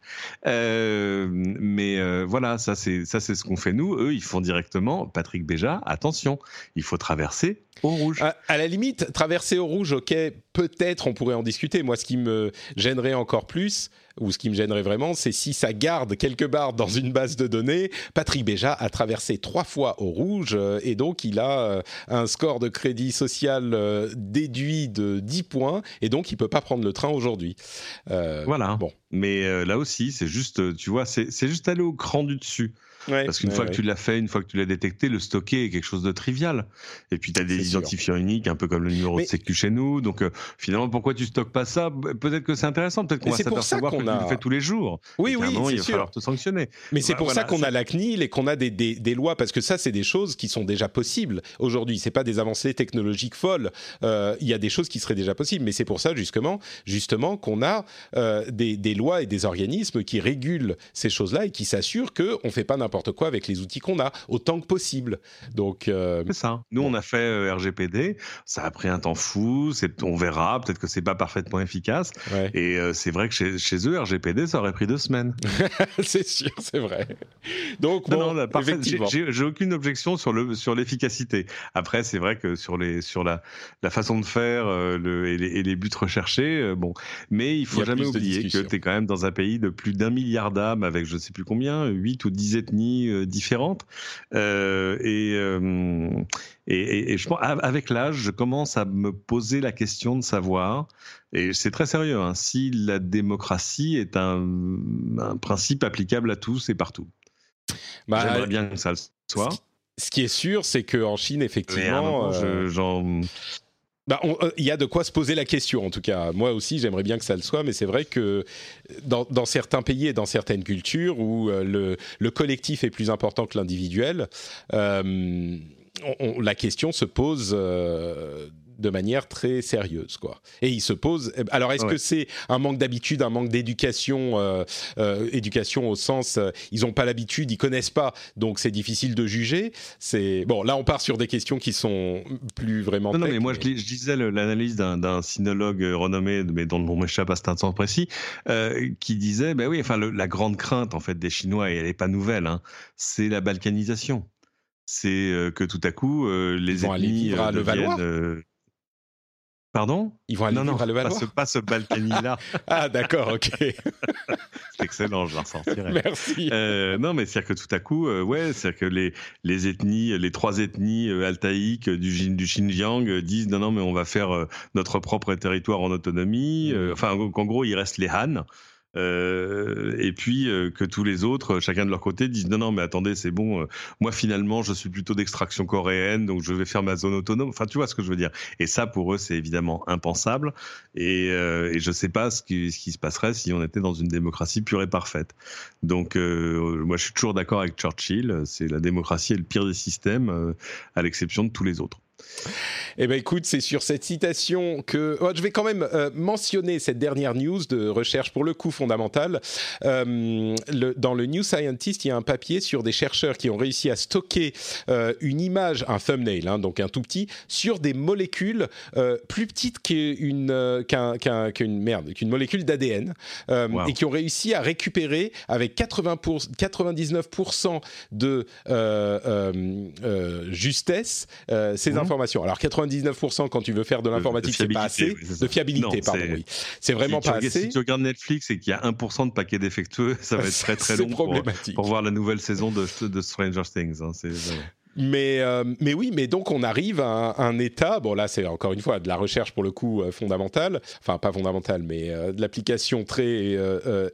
Euh, mais voilà, ça c'est ça c'est ce qu'on fait nous. Eux, ils font directement. Patrick Béja, attention, il faut traverser au rouge. À, la limite, traverser au rouge, ok, peut-être on pourrait en discuter. Moi, ce qui me gênerait encore plus, ou ce qui me gênerait vraiment, c'est si ça garde quelque part dans une base de données. Patrick Béja a traversé trois fois au rouge euh, et donc il a euh, un score de crédit social euh, déduit de 10 points et donc il peut pas prendre le train aujourd'hui. voilà. Bon. Mais là aussi, c'est juste, tu vois, c'est juste aller au cran du dessus. Parce qu'une fois que tu l'as fait, une fois que tu l'as détecté, le stocker est quelque chose de trivial. Et puis tu as des identifiants uniques, un peu comme le numéro de sécu chez nous. Donc euh, finalement, pourquoi tu stockes pas ça? Peut-être que c'est intéressant, peut-être qu'on va s'apercevoir que tu le fais tous les jours. Oui, oui, il va falloir te sanctionner. Mais c'est pour ça qu'on a la CNIL et qu'on a des, des, des, lois, parce que ça, c'est des choses qui sont déjà possibles aujourd'hui. C'est pas des avancées technologiques folles. Euh, il y a des choses qui seraient déjà possibles, mais c'est pour ça justement, justement, qu'on a euh, des, des lois et des organismes qui régulent ces choses-là et qui s'assurent qu'on fait pas n'importe n'importe quoi avec les outils qu'on a, autant que possible. Donc euh, c'est ça. Nous, on a fait euh, RGPD. Ça a pris un temps fou. on verra. Peut-être que c'est pas parfaitement efficace. Et c'est vrai que chez, chez, eux, RGPD, ça aurait pris deux semaines. c'est sûr, c'est vrai. Donc bon, j'ai aucune objection sur le sur l'efficacité. Après, c'est vrai que sur les sur la la façon de faire le, et, les, buts recherchés, bon. Mais il faut jamais oublier que tu es quand même dans un pays de plus d'un milliard d'âmes avec je sais plus combien, 8 ou 10 ethnies euh, différentes. Euh, euh, et, et, je pense, avec l'âge, je commence à me poser la question de savoir, et c'est très sérieux, hein, si la démocratie est un, principe applicable à tous et partout. Bah, J'aimerais bien que ça le soit. Ce qui est sûr, c'est qu'en Chine, effectivement, euh, il y a de quoi se poser la question, en tout cas. Moi aussi, j'aimerais bien que ça le soit, mais c'est vrai que dans, certains pays et dans certaines cultures où euh, le, collectif est plus important que l'individuel, euh, la question se pose de manière très sérieuse, quoi. Et il se pose. Eh, alors, est-ce que c'est un manque d'habitude, un manque d'éducation, euh, euh, éducation au sens, euh, ils n'ont pas l'habitude, ils connaissent pas, donc c'est difficile de juger. C'est bon. Là, on part sur des questions qui sont plus vraiment. Non, non mais moi, Je, disais l'analyse d'un sinologue renommé, mais dont on m'échappe à cet instant précis, qui disait, ben oui, enfin, la grande crainte en fait des Chinois, et elle n'est pas nouvelle, hein, c'est la balkanisation c'est que tout à coup les ethnies deviennent, Pardon? Ils vont aller non, non, à pas ce, pas ce Balkany-là. ah, d'accord, ok. c'est excellent, je l'en ressortirai. Merci. Euh, non, mais c'est-à-dire que tout à coup, euh, ouais, c'est-à-dire que les, les ethnies, les trois ethnies euh, altaïques du, du Xinjiang disent non, non, mais on va faire notre propre territoire en autonomie. Mmh. enfin, qu'en gros, il reste les Han. Euh, et puis euh, que tous les autres, chacun de leur côté, disent non, non, mais attendez, c'est bon, euh, moi finalement, je suis plutôt d'extraction coréenne, donc je vais faire ma zone autonome. Enfin, tu vois ce que je veux dire. Et ça, pour eux, c'est évidemment impensable. Et, je sais pas ce qui, ce qui se passerait si on était dans une démocratie pure et parfaite. Donc, moi, je suis toujours d'accord avec Churchill. C'est la démocratie est le pire des systèmes, à l'exception de tous les autres. Eh ben écoute, c'est sur cette citation que oh, je vais quand même euh, mentionner cette dernière news de recherche pour le coup fondamentale. Euh, dans le New Scientist, il y a un papier sur des chercheurs qui ont réussi à stocker euh, une image, un thumbnail, hein, donc un tout petit, sur des molécules plus petites qu'une qu'une merde, qu'une molécule d'ADN, et qui ont réussi à récupérer avec 80 pour, 99% de justesse ces informations alors 99% quand tu veux faire de l'informatique, c'est pas assez. de fiabilité, pardon. Oui. C'est vraiment pas assez. Si tu regardes Netflix et qu'il y a 1% de paquets défectueux, ça va être très très long pour, pour, voir la nouvelle saison de, de Stranger Things. Hein. Mais, euh, mais oui, mais donc on arrive à un, état, bon là c'est encore une fois de la recherche pour le coup euh, fondamentale, enfin pas fondamentale, mais euh, de l'application très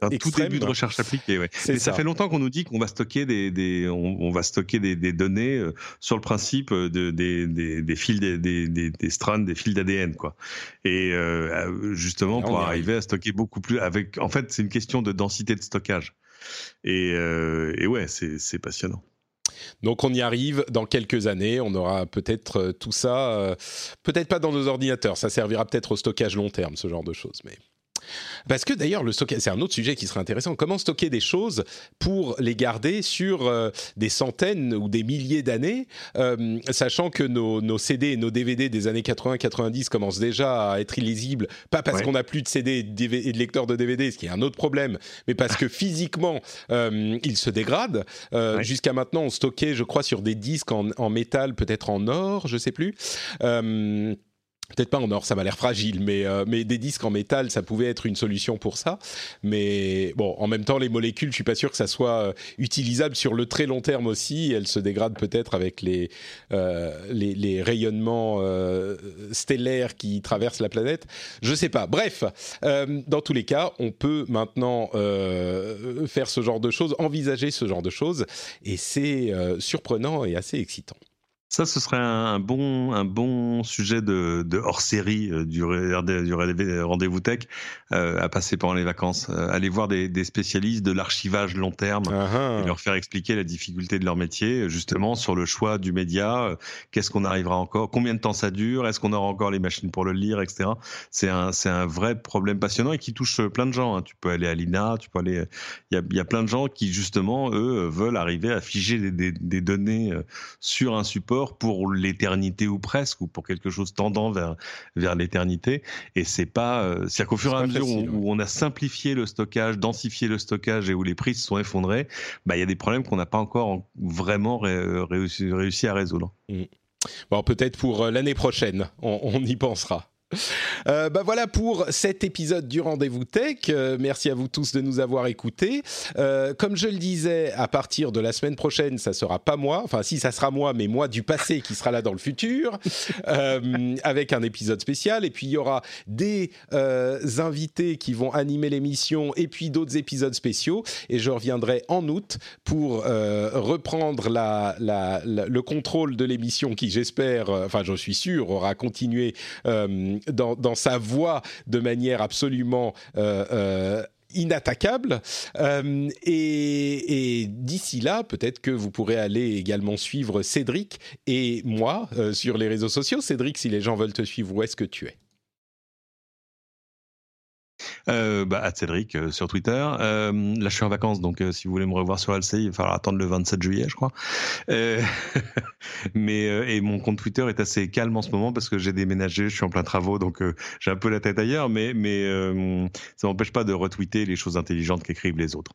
un tout début de recherche appliquée, ouais. Mais ça. fait longtemps qu'on nous dit qu'on va stocker des, des on, va stocker des, des données sur le principe de, des, des, des fils, des, des, des strands, des fils d'ADN, quoi. Et justement pour arriver à stocker beaucoup plus, avec, en fait c'est une question de densité de stockage. Et, et ouais, c'est passionnant. Donc on y arrive dans quelques années, on aura peut-être euh, tout ça, euh, peut-être pas dans nos ordinateurs, ça servira peut-être au stockage long terme, ce genre de choses, mais parce que d'ailleurs, le stockage, c'est un autre sujet qui serait intéressant. Comment stocker des choses pour les garder sur euh, des centaines ou des milliers d'années, euh, sachant que nos, CD et nos DVD des années 80-90 commencent déjà à être illisibles, pas parce qu'on n'a plus de CD et de lecteurs de DVD, ce qui est un autre problème, mais parce que physiquement, euh, ils se dégradent. Jusqu'à maintenant, on stockait, je crois, sur des disques en, en métal, peut-être en or, je sais plus. Peut-être pas en or, ça m'a l'air fragile, mais, euh, mais des disques en métal, ça pouvait être une solution pour ça. Mais bon, en même temps, les molécules, je suis pas sûr que ça soit euh, utilisable sur le très long terme aussi. Elles se dégradent peut-être avec les, euh, les, les, rayonnements stellaires qui traversent la planète. Je sais pas. Bref, dans tous les cas, on peut maintenant faire ce genre de choses, envisager ce genre de choses, et c'est surprenant et assez excitant. Ça, ce serait un bon, un bon sujet de, de hors-série euh, du, du rendez-vous tech euh, à passer pendant les vacances. Euh, aller voir des, des, spécialistes de l'archivage long terme et leur faire expliquer la difficulté de leur métier, justement sur le choix du média. Qu'est-ce qu'on arrivera encore Combien de temps ça dure Est-ce qu'on aura encore les machines pour le lire, etc. C'est un, c'est un vrai problème passionnant et qui touche plein de gens. Hein. Tu peux aller à l'INA, tu peux aller. Il y a, y a plein de gens qui justement eux veulent arriver à figer des, des, des données sur un support pour l'éternité ou presque, ou pour quelque chose tendant vers, vers l'éternité. Et c'est pas, euh, c'est-à-dire qu'au fur et à mesure où, on a simplifié le stockage, densifié le stockage et où les prix se sont effondrés, bah, il y a des problèmes qu'on n'a pas encore vraiment réussi, réussi, à résoudre. Mmh. Bon, peut-être pour euh, l'année prochaine, on y pensera. Euh, bah voilà pour cet épisode du Rendez-vous Tech. Euh, merci à vous tous de nous avoir écoutés. Euh, comme je le disais, à partir de la semaine prochaine, ça sera pas moi. Enfin, si, ça sera moi, mais moi du passé qui sera là dans le futur, avec un épisode spécial. Et puis il y aura des invités qui vont animer l'émission, et puis d'autres épisodes spéciaux. Et je reviendrai en août pour reprendre la, le contrôle de l'émission, qui j'espère, enfin, je suis sûr, aura continué dans, sa voix de manière absolument euh, euh, inattaquable. Euh, et, d'ici là, peut-être que vous pourrez aller également suivre Cédric et moi sur les réseaux sociaux. Cédric, si les gens veulent te suivre, où est-ce que tu es? Euh, bah, à Cédric euh, sur Twitter. Euh, là, je suis en vacances, donc euh, si vous voulez me revoir sur LCI, il va falloir attendre le 27 juillet, je crois. mais et mon compte Twitter est assez calme en ce moment parce que j'ai déménagé, je suis en plein travaux, donc j'ai un peu la tête ailleurs. Mais mais ça m'empêche pas de retweeter les choses intelligentes qu'écrivent les autres.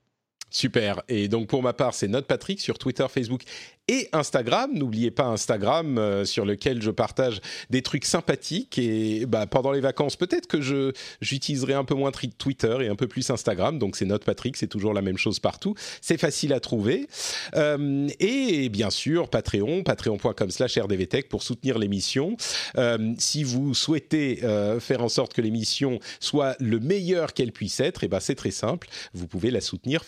Super. Et donc pour ma part, c'est Note Patrick sur Twitter, Facebook et Instagram. N'oubliez pas Instagram euh, sur lequel je partage des trucs sympathiques et bah, pendant les vacances, peut-être que je j'utiliserai un peu moins Twitter et un peu plus Instagram. Donc c'est Note Patrick, c'est toujours la même chose partout. C'est facile à trouver. Euh, et bien sûr, Patreon, patreon.com/rdvtech pour soutenir l'émission. Euh, si vous souhaitez faire en sorte que l'émission soit le meilleur qu'elle puisse être, et ben c'est très simple. Vous pouvez la soutenir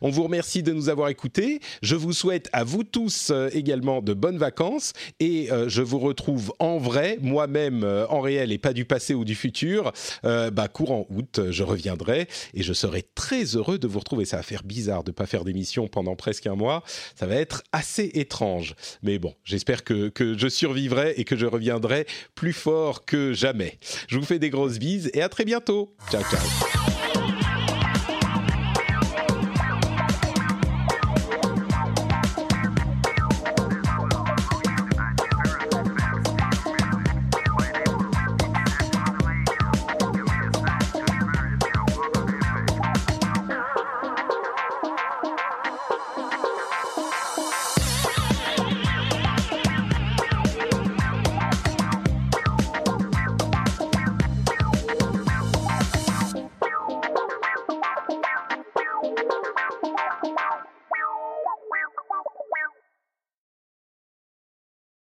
On vous remercie de nous avoir écoutés. Je vous souhaite à vous tous euh, également de bonnes vacances et euh, je vous retrouve en vrai, moi-même euh, en réel et pas du passé ou du futur. bah, courant août, je reviendrai et je serai très heureux de vous retrouver. Ça va faire bizarre de ne pas faire d'émission pendant presque un mois. Ça va être assez étrange. Mais bon, j'espère que, que je survivrai et que je reviendrai plus fort que jamais. Je vous fais des grosses bises et à très bientôt. Ciao, ciao.